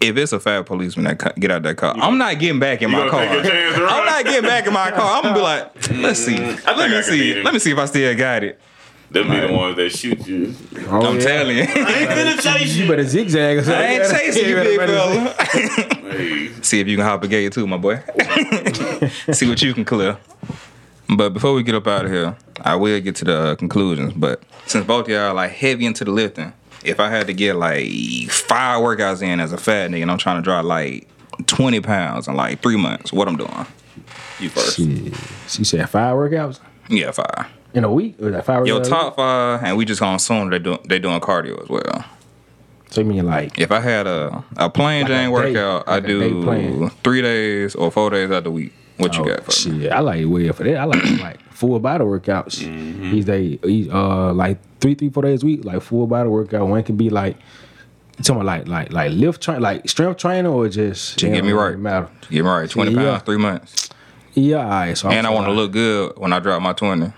Speaker 1: if it's a fat policeman that co- get out that car, I'm not getting back in
Speaker 3: You
Speaker 1: my car. I'm not getting back in my car. I'm gonna be like, let's see, let me see, let me see if I still got it.
Speaker 3: Them be the ones that shoot you.
Speaker 2: Oh,
Speaker 1: I'm
Speaker 2: yeah.
Speaker 1: telling you,
Speaker 3: I ain't finna chase
Speaker 2: You better zigzag or something.
Speaker 1: I ain't chasing you, big fella.
Speaker 3: Hey,
Speaker 1: see if you can hop a gate too, my boy. see what you can clear. But before we get up out of here, I will get to the uh, conclusions. But since both of y'all are like heavy into the lifting, if I had to get like five workouts in as a fat nigga and I'm trying to drop like 20 pounds in like three months, what I'm doing? You first.
Speaker 2: Shit. She said five workouts
Speaker 1: Yeah, five.
Speaker 2: In a week. Or that five
Speaker 1: Yo,
Speaker 2: workouts a
Speaker 1: top five, and we just gonna assume they do they doing cardio as well.
Speaker 2: So you mean like
Speaker 1: If I had a a plain
Speaker 2: Like
Speaker 1: Jane
Speaker 2: day-
Speaker 1: workout,
Speaker 2: like
Speaker 1: I
Speaker 2: a day
Speaker 1: do
Speaker 2: plan.
Speaker 1: three days or four days out the week. What you
Speaker 2: oh,
Speaker 1: got for me?
Speaker 2: shit? I like well for that. I like like full body workouts.
Speaker 1: Mm-hmm.
Speaker 2: These days, each, uh, like three, three, four days a week, like full body workout. One can be like. You talking about like like like lift train like strength training or just
Speaker 1: To get me
Speaker 2: it don't
Speaker 1: right.
Speaker 2: really matter.
Speaker 1: Get me right. Twenty
Speaker 2: Yeah.
Speaker 1: pounds, three months,
Speaker 2: Yeah, all right. So I'm
Speaker 1: and I want to look good when I drop my twenty.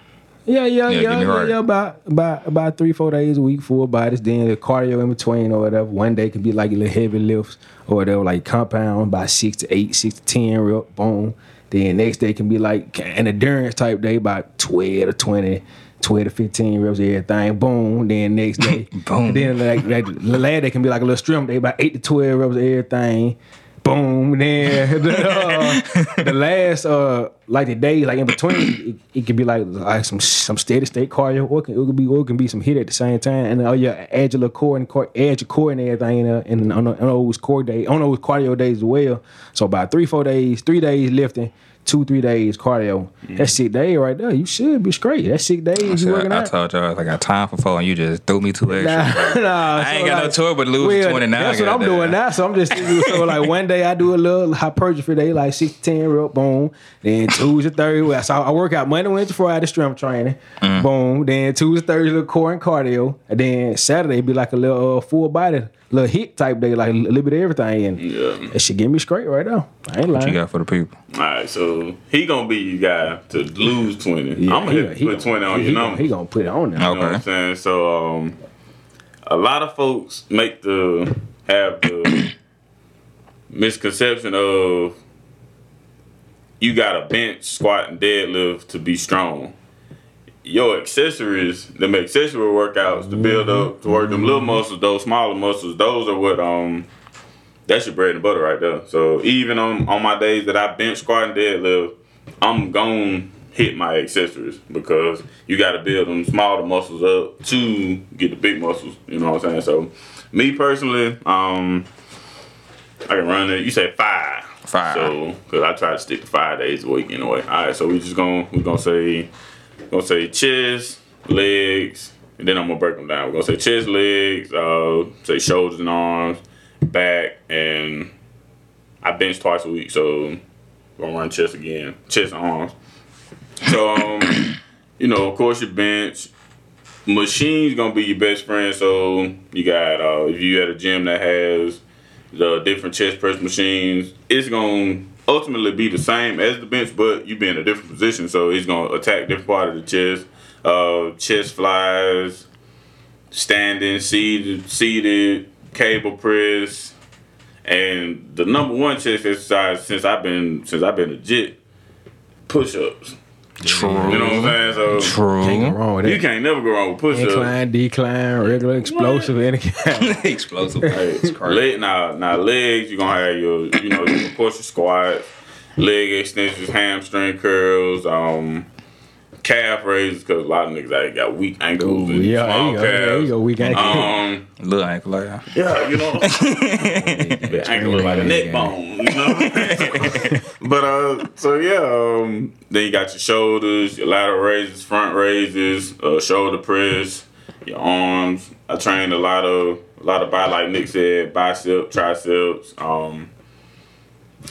Speaker 2: Yeah, yeah,
Speaker 1: Yeah,
Speaker 2: yeah, yeah, yeah. About about about three, four days a week, full bodies. Then the cardio in between or whatever. One day could be like a little heavy lifts or whatever, like compound by six to eight, six to ten rep, boom. Then next day can be like an endurance type day, about twelve to 20, 12 to fifteen reps, everything, boom. Then next day,
Speaker 1: Boom.
Speaker 2: Then like, like the last day can be like a little strength day, about eight to twelve reps, everything. Boom. Then the, uh, the last uh like the day like in between it, it could be like like some some steady state cardio or it, can, it could be or it can be some HIIT at the same time and oh yeah your core and core your core and everything uh, and on, on those core days on those cardio days as well so about three four days three days lifting two three days cardio that six day right there you should be straight That six days you working
Speaker 1: I, I told y'all I got time for four, and you just threw me two extra.
Speaker 2: Nah, nah,
Speaker 1: I ain't
Speaker 2: so
Speaker 1: got no tour, but lose
Speaker 2: well,
Speaker 1: 29,
Speaker 2: That's what I'm
Speaker 1: goddamn.
Speaker 2: doing now. So I'm just so like one day I do a little hypertrophy day, like six to ten rep, boom. Then Tuesday, Thursday, so I work out Monday, Wednesday, Friday strength training,
Speaker 1: Mm.
Speaker 2: boom. Then Tuesday, Thursday, little core and cardio, and then Saturday be like a little uh, full body, little HIIT type day, like a little bit of everything, and
Speaker 3: Yeah.
Speaker 2: that should get me straight right now. I ain't
Speaker 1: What you got for the people?
Speaker 3: All right, so he gonna be your guy to lose twenty.
Speaker 2: Yeah,
Speaker 3: I'm gonna
Speaker 2: he-
Speaker 3: hit
Speaker 2: he
Speaker 3: put
Speaker 2: gonna-
Speaker 3: twenty on
Speaker 2: he,
Speaker 3: your
Speaker 2: he gonna-
Speaker 3: number.
Speaker 2: He gonna put it on there.
Speaker 1: Okay.
Speaker 3: You know what I'm saying? So um a lot of folks make the have the misconception of you got to bench, squat, and deadlift to be strong. Your accessories, them accessory workouts to build up to work them little muscles, those smaller muscles, those are what um that's your bread and butter right there. So even on on my days that I bench, squat, and deadlift, I'm gonna hit my accessories because you got to build them smaller muscles up to get the big muscles. You know what I'm saying? So me personally, um, I can run it. You say five.
Speaker 1: Five.
Speaker 3: So because I try to stick to five days a week anyway. All right. So we just gonna we gonna say gonna say chest, legs, and then I'm gonna break them down. We're gonna say chest, legs, uh, say shoulders and arms, back, and I bench twice a week. So we're gonna run chest again, chest and arms. So um, you know, of course, your bench. machines gonna be your best friend. So you got uh, if you at a gym that has the different chest press machines, it's gonna ultimately be the same as the bench, but you be in a different position. So he's gonna attack different part of the chest. Uh, chest flies, standing, seated, seated, cable press, and the number one chest exercise since I've been since I've been legit, push ups.
Speaker 1: True.
Speaker 3: You know what I'm saying? So
Speaker 2: Can't go wrong with
Speaker 3: you can't never go wrong with push ups.
Speaker 2: Incline, decline, regular, explosive, any kind.
Speaker 1: Explosive.
Speaker 3: Hey,
Speaker 1: It's crazy.
Speaker 3: leg, now, now legs, you're gonna have your, you know, your push your squat, leg extensions, hamstring curls, um, calf raises, because a lot of niggas out got weak ankles
Speaker 2: Ooh,
Speaker 3: and
Speaker 2: yeah,
Speaker 3: small
Speaker 2: you go. There you go.
Speaker 3: calves.
Speaker 2: We can
Speaker 3: Um,
Speaker 1: Little ankle like that.
Speaker 3: yeah, you know, the ankle look like a neck bone, you know. but uh, so yeah, um, then you got your shoulders, your lateral raises, front raises, uh, shoulder press, your arms. I trained a lot of a lot of bi like Nick said, bicep, triceps. Um,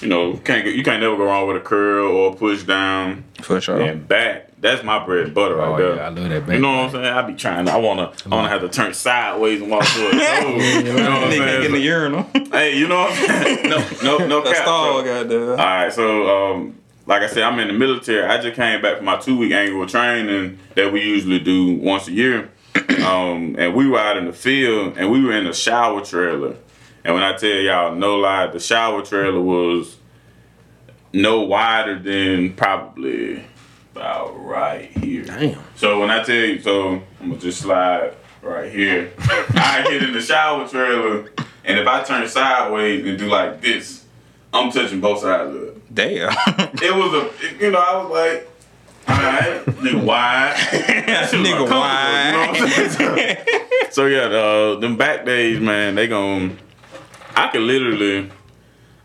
Speaker 3: you know, can't you can't never go wrong with a curl or a push down
Speaker 1: For sure.
Speaker 3: and back. That's my bread and butter right
Speaker 2: Oh,
Speaker 3: there.
Speaker 2: yeah, I love that back.
Speaker 3: You know what I'm saying? I be trying. I wanna. I wanna have to turn sideways and walk through it. you know what I'm
Speaker 1: Nigga in the urinal.
Speaker 3: Hey, you know what I'm saying? No, no, no cap.
Speaker 1: stall.
Speaker 3: All right, so um, like I said, I'm in the military. I just came back from my two week annual training that we usually do once a year. Um, and we were out in the field and we were in a shower trailer. And when I tell y'all, no lie, the shower trailer was no wider than probably about right here.
Speaker 2: Damn.
Speaker 3: So when I tell you, so I'm gonna just slide right here. I get in the shower trailer, and if I turn sideways and do like this, I'm touching both sides of it.
Speaker 1: Damn.
Speaker 3: It was a, you know, I was like, all right, nigga wide, That shit was
Speaker 1: Nigga
Speaker 3: uncomfortable, you know so yeah, uh, them back days, man, they gon' I could literally.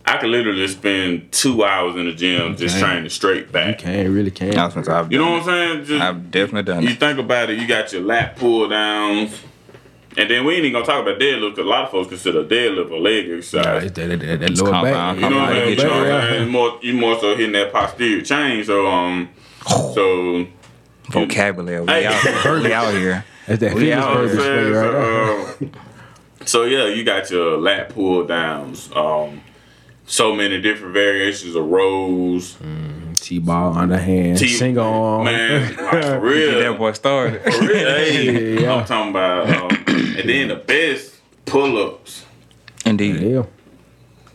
Speaker 3: I could literally spend two hours in the gym just
Speaker 2: Damn.
Speaker 3: training straight back.
Speaker 2: You Can't really can't.
Speaker 1: That's what I've
Speaker 3: You know what I'm saying? Just,
Speaker 1: I've definitely done
Speaker 3: you
Speaker 1: it.
Speaker 3: think about it, you got your lat pull downs. And then we ain't even gonna talk about deadlift because a lot of folks consider deadlift a leg exercise.
Speaker 2: it's that, that, that, that lower back.
Speaker 3: you know what
Speaker 1: I
Speaker 3: I'm saying?
Speaker 1: you
Speaker 3: You know what I'm? You more, you more so hitting that posterior chain. So um, so
Speaker 1: Vocabulary. We
Speaker 3: Hey.
Speaker 1: out here. We out here.
Speaker 2: That's that
Speaker 1: We
Speaker 2: fitness
Speaker 1: out
Speaker 2: burger
Speaker 3: you know what I'm
Speaker 2: spray
Speaker 3: saying?
Speaker 2: right there.
Speaker 3: so, um, so yeah, you got your lat pull downs. Um, so many different variations of rows.
Speaker 2: T-ball, underhand,
Speaker 3: T-
Speaker 2: single arm.
Speaker 3: man, like, for real.
Speaker 1: Get that boy started.
Speaker 3: For real, hey,
Speaker 2: Yeah.
Speaker 3: I'm talking about, um, and then the best pull ups.
Speaker 1: Indeed.
Speaker 2: Yeah.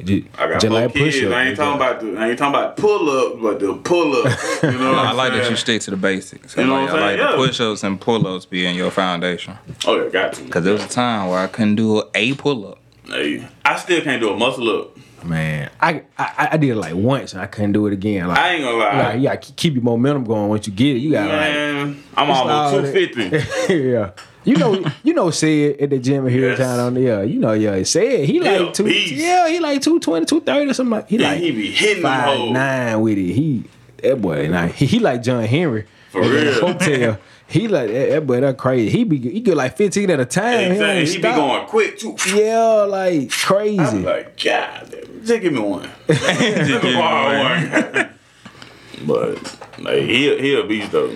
Speaker 2: Just,
Speaker 3: I got
Speaker 2: just
Speaker 3: four
Speaker 2: like
Speaker 3: kids.
Speaker 2: push-up.
Speaker 3: I ain't talking about the, I ain't talking about pull up, but the pull up. You know, what
Speaker 1: I
Speaker 3: I'm
Speaker 1: like that you stick to the basics.
Speaker 3: You know
Speaker 1: I
Speaker 3: what
Speaker 1: like,
Speaker 3: I'm
Speaker 1: I like
Speaker 3: saying?
Speaker 1: the push-ups and pull-ups being your foundation.
Speaker 3: Oh yeah, got to.
Speaker 1: Cause there was a time where I couldn't do a pull-up.
Speaker 3: Hey, I still can't do a muscle up.
Speaker 2: Man, I, I I did it like once and I couldn't do it again. Like,
Speaker 3: I ain't gonna lie.
Speaker 2: like you gotta keep your momentum going. Once you get it, you gotta
Speaker 3: Man, I'm
Speaker 2: It's
Speaker 3: almost two fifty.
Speaker 2: yeah. You know, you know, said at the gym here
Speaker 3: Yes.
Speaker 2: in town on the yeah. You know, yeah, said he
Speaker 3: Yeah,
Speaker 2: like two,
Speaker 3: beast.
Speaker 2: yeah, he like 220, 230 or something. Like, he
Speaker 3: Yeah,
Speaker 2: like
Speaker 3: he be hitting
Speaker 2: five nine with it. He that boy, nah, he, he like John Henry
Speaker 3: For real.
Speaker 2: Hotel. He like that, that boy. That crazy. He be he get like fifteen at a time. He,
Speaker 3: Exactly. He be going quick too.
Speaker 2: Yeah, like crazy.
Speaker 3: I be
Speaker 2: crazy.
Speaker 3: like, God, just give me one. Just borrow one. but like, he he a beast though.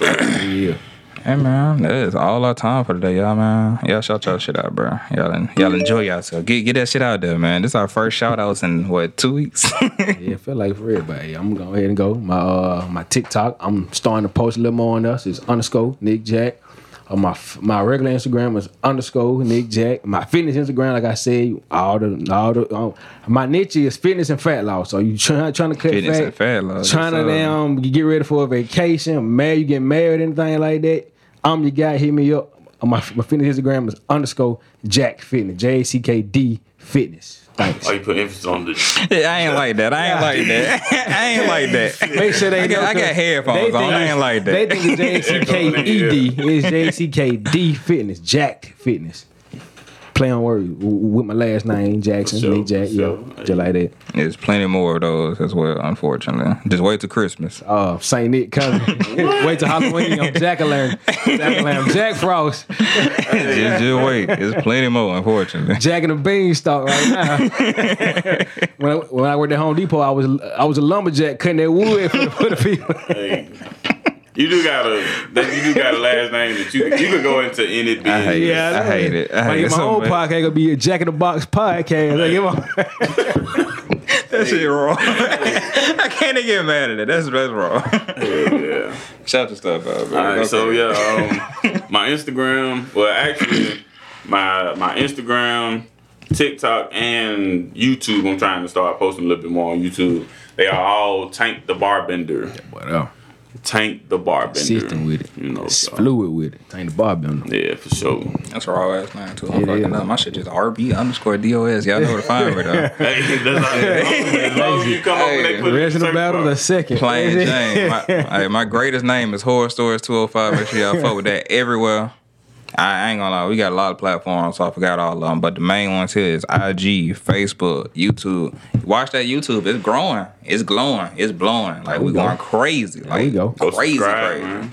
Speaker 2: yeah.
Speaker 1: Hey man, that is all our time for today, y'all man. Y'all shout y'all shit out, bro. Y'all y'all enjoy yourself. Get get that shit out there, man. This is our first shout outs in what two weeks.
Speaker 2: Yeah, feel like for everybody. I'm gonna go ahead and go. My uh my TikTok, I'm starting to post a little more on us. It's underscore Nick Jack. Uh, my my regular Instagram is underscore Nick Jack. My fitness Instagram, like I said, all the all the uh, my niche is fitness and fat loss. So you trying trying to cut
Speaker 1: Fitness
Speaker 2: fat,
Speaker 1: and fat loss,
Speaker 2: trying to damn you get ready for a vacation, married, you get married, anything like that. I'm your guy. Hit me up. Uh, My my fitness Instagram is underscore Jack Fitness. J A C K D Fitness. Thanks.
Speaker 3: Oh, you put emphasis on the.
Speaker 1: I ain't like that. I ain't like that. I ain't like that.
Speaker 2: Make sure they
Speaker 1: I got,
Speaker 2: know,
Speaker 1: I got
Speaker 2: 'cause
Speaker 1: headphones
Speaker 2: they
Speaker 1: on. I ain't like that.
Speaker 2: They think it's J C K E D. It's J C K D Fitness. Jack Fitness. Play on word with my last name Jackson.
Speaker 3: For sure,
Speaker 2: Nick Jack.
Speaker 3: for
Speaker 2: Yeah, just like that.
Speaker 1: There's plenty more of those as well, unfortunately. Just wait till Christmas.
Speaker 2: Uh, Saint Nick coming. Wait till Halloween. I'm Jack o' Lantern. Jack o' Lantern. Jack Frost.
Speaker 1: just, just wait. There's plenty more, unfortunately.
Speaker 2: Jack and the Beanstalk right now. when I, when I worked at Home Depot, I was I was a lumberjack cutting that wood for the, for the people.
Speaker 3: Hey, You do got a that you do got a last name that you you could go into any business.
Speaker 1: I hate it.
Speaker 2: Yeah,
Speaker 1: I hate it. I
Speaker 2: Like,
Speaker 1: hate it
Speaker 2: my
Speaker 1: so
Speaker 2: old
Speaker 1: much.
Speaker 2: podcast gonna be a Jack in the Box podcast. Like, come on.
Speaker 1: That shit wrong. I can't even get mad at it. That's that's wrong.
Speaker 3: Yeah.
Speaker 1: Shout the stuff out, bro.
Speaker 3: All right, so
Speaker 1: Okay.
Speaker 3: yeah, um, my Instagram. Well, actually, my my Instagram, TikTok, and YouTube. I'm trying to start posting a little bit more on YouTube. They are all Tank the Barbender.
Speaker 2: What up?
Speaker 3: Tank the Barbender.
Speaker 2: Consistent with it.
Speaker 3: You know.
Speaker 2: It's
Speaker 3: So,
Speaker 2: fluid with it. Ain't the bar bender.
Speaker 3: yeah, for sure.
Speaker 1: That's a raw ass name too.
Speaker 2: It
Speaker 1: I'm fucking
Speaker 2: is.
Speaker 1: up. My shit just RB underscore DOS. Y'all know where to find me though.
Speaker 3: Hey, that's all, as long as you come up and they put it in the
Speaker 2: Reginald Battle
Speaker 3: bar.
Speaker 2: the second.
Speaker 1: Plain Jane. My, hey, my greatest name is Horror Stories 205. Make sure y'all fuck with that everywhere. I ain't gonna lie, we got a lot of platforms, so I forgot all of them. But the main ones here is IG, Facebook, YouTube. Watch that YouTube. It's growing. It's glowing. It's blowing. Like we
Speaker 2: go.
Speaker 1: going crazy. Like
Speaker 2: we go.
Speaker 3: Go
Speaker 1: crazy,
Speaker 3: subscribe,
Speaker 1: crazy.
Speaker 3: man.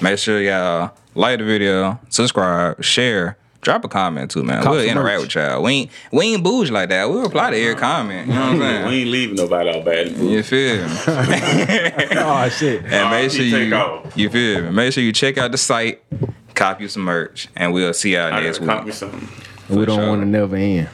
Speaker 1: Make sure y'all like the video, subscribe, share. Drop a comment too, man.
Speaker 2: Cop
Speaker 1: we'll interact
Speaker 2: merch.
Speaker 1: with y'all. We ain't we ain't bougie like that. We'll reply to every comment. You know what I'm saying?
Speaker 3: We ain't leaving nobody out bad.
Speaker 1: You feel me?
Speaker 2: Oh shit.
Speaker 1: And make sure you,
Speaker 3: takeoff.
Speaker 1: you feel me? Make sure you check out the site, copy some merch, and we'll see y'all
Speaker 3: I
Speaker 1: next
Speaker 3: gotta copy
Speaker 1: week.
Speaker 3: something.
Speaker 2: We don't
Speaker 1: sure.
Speaker 2: want to never end.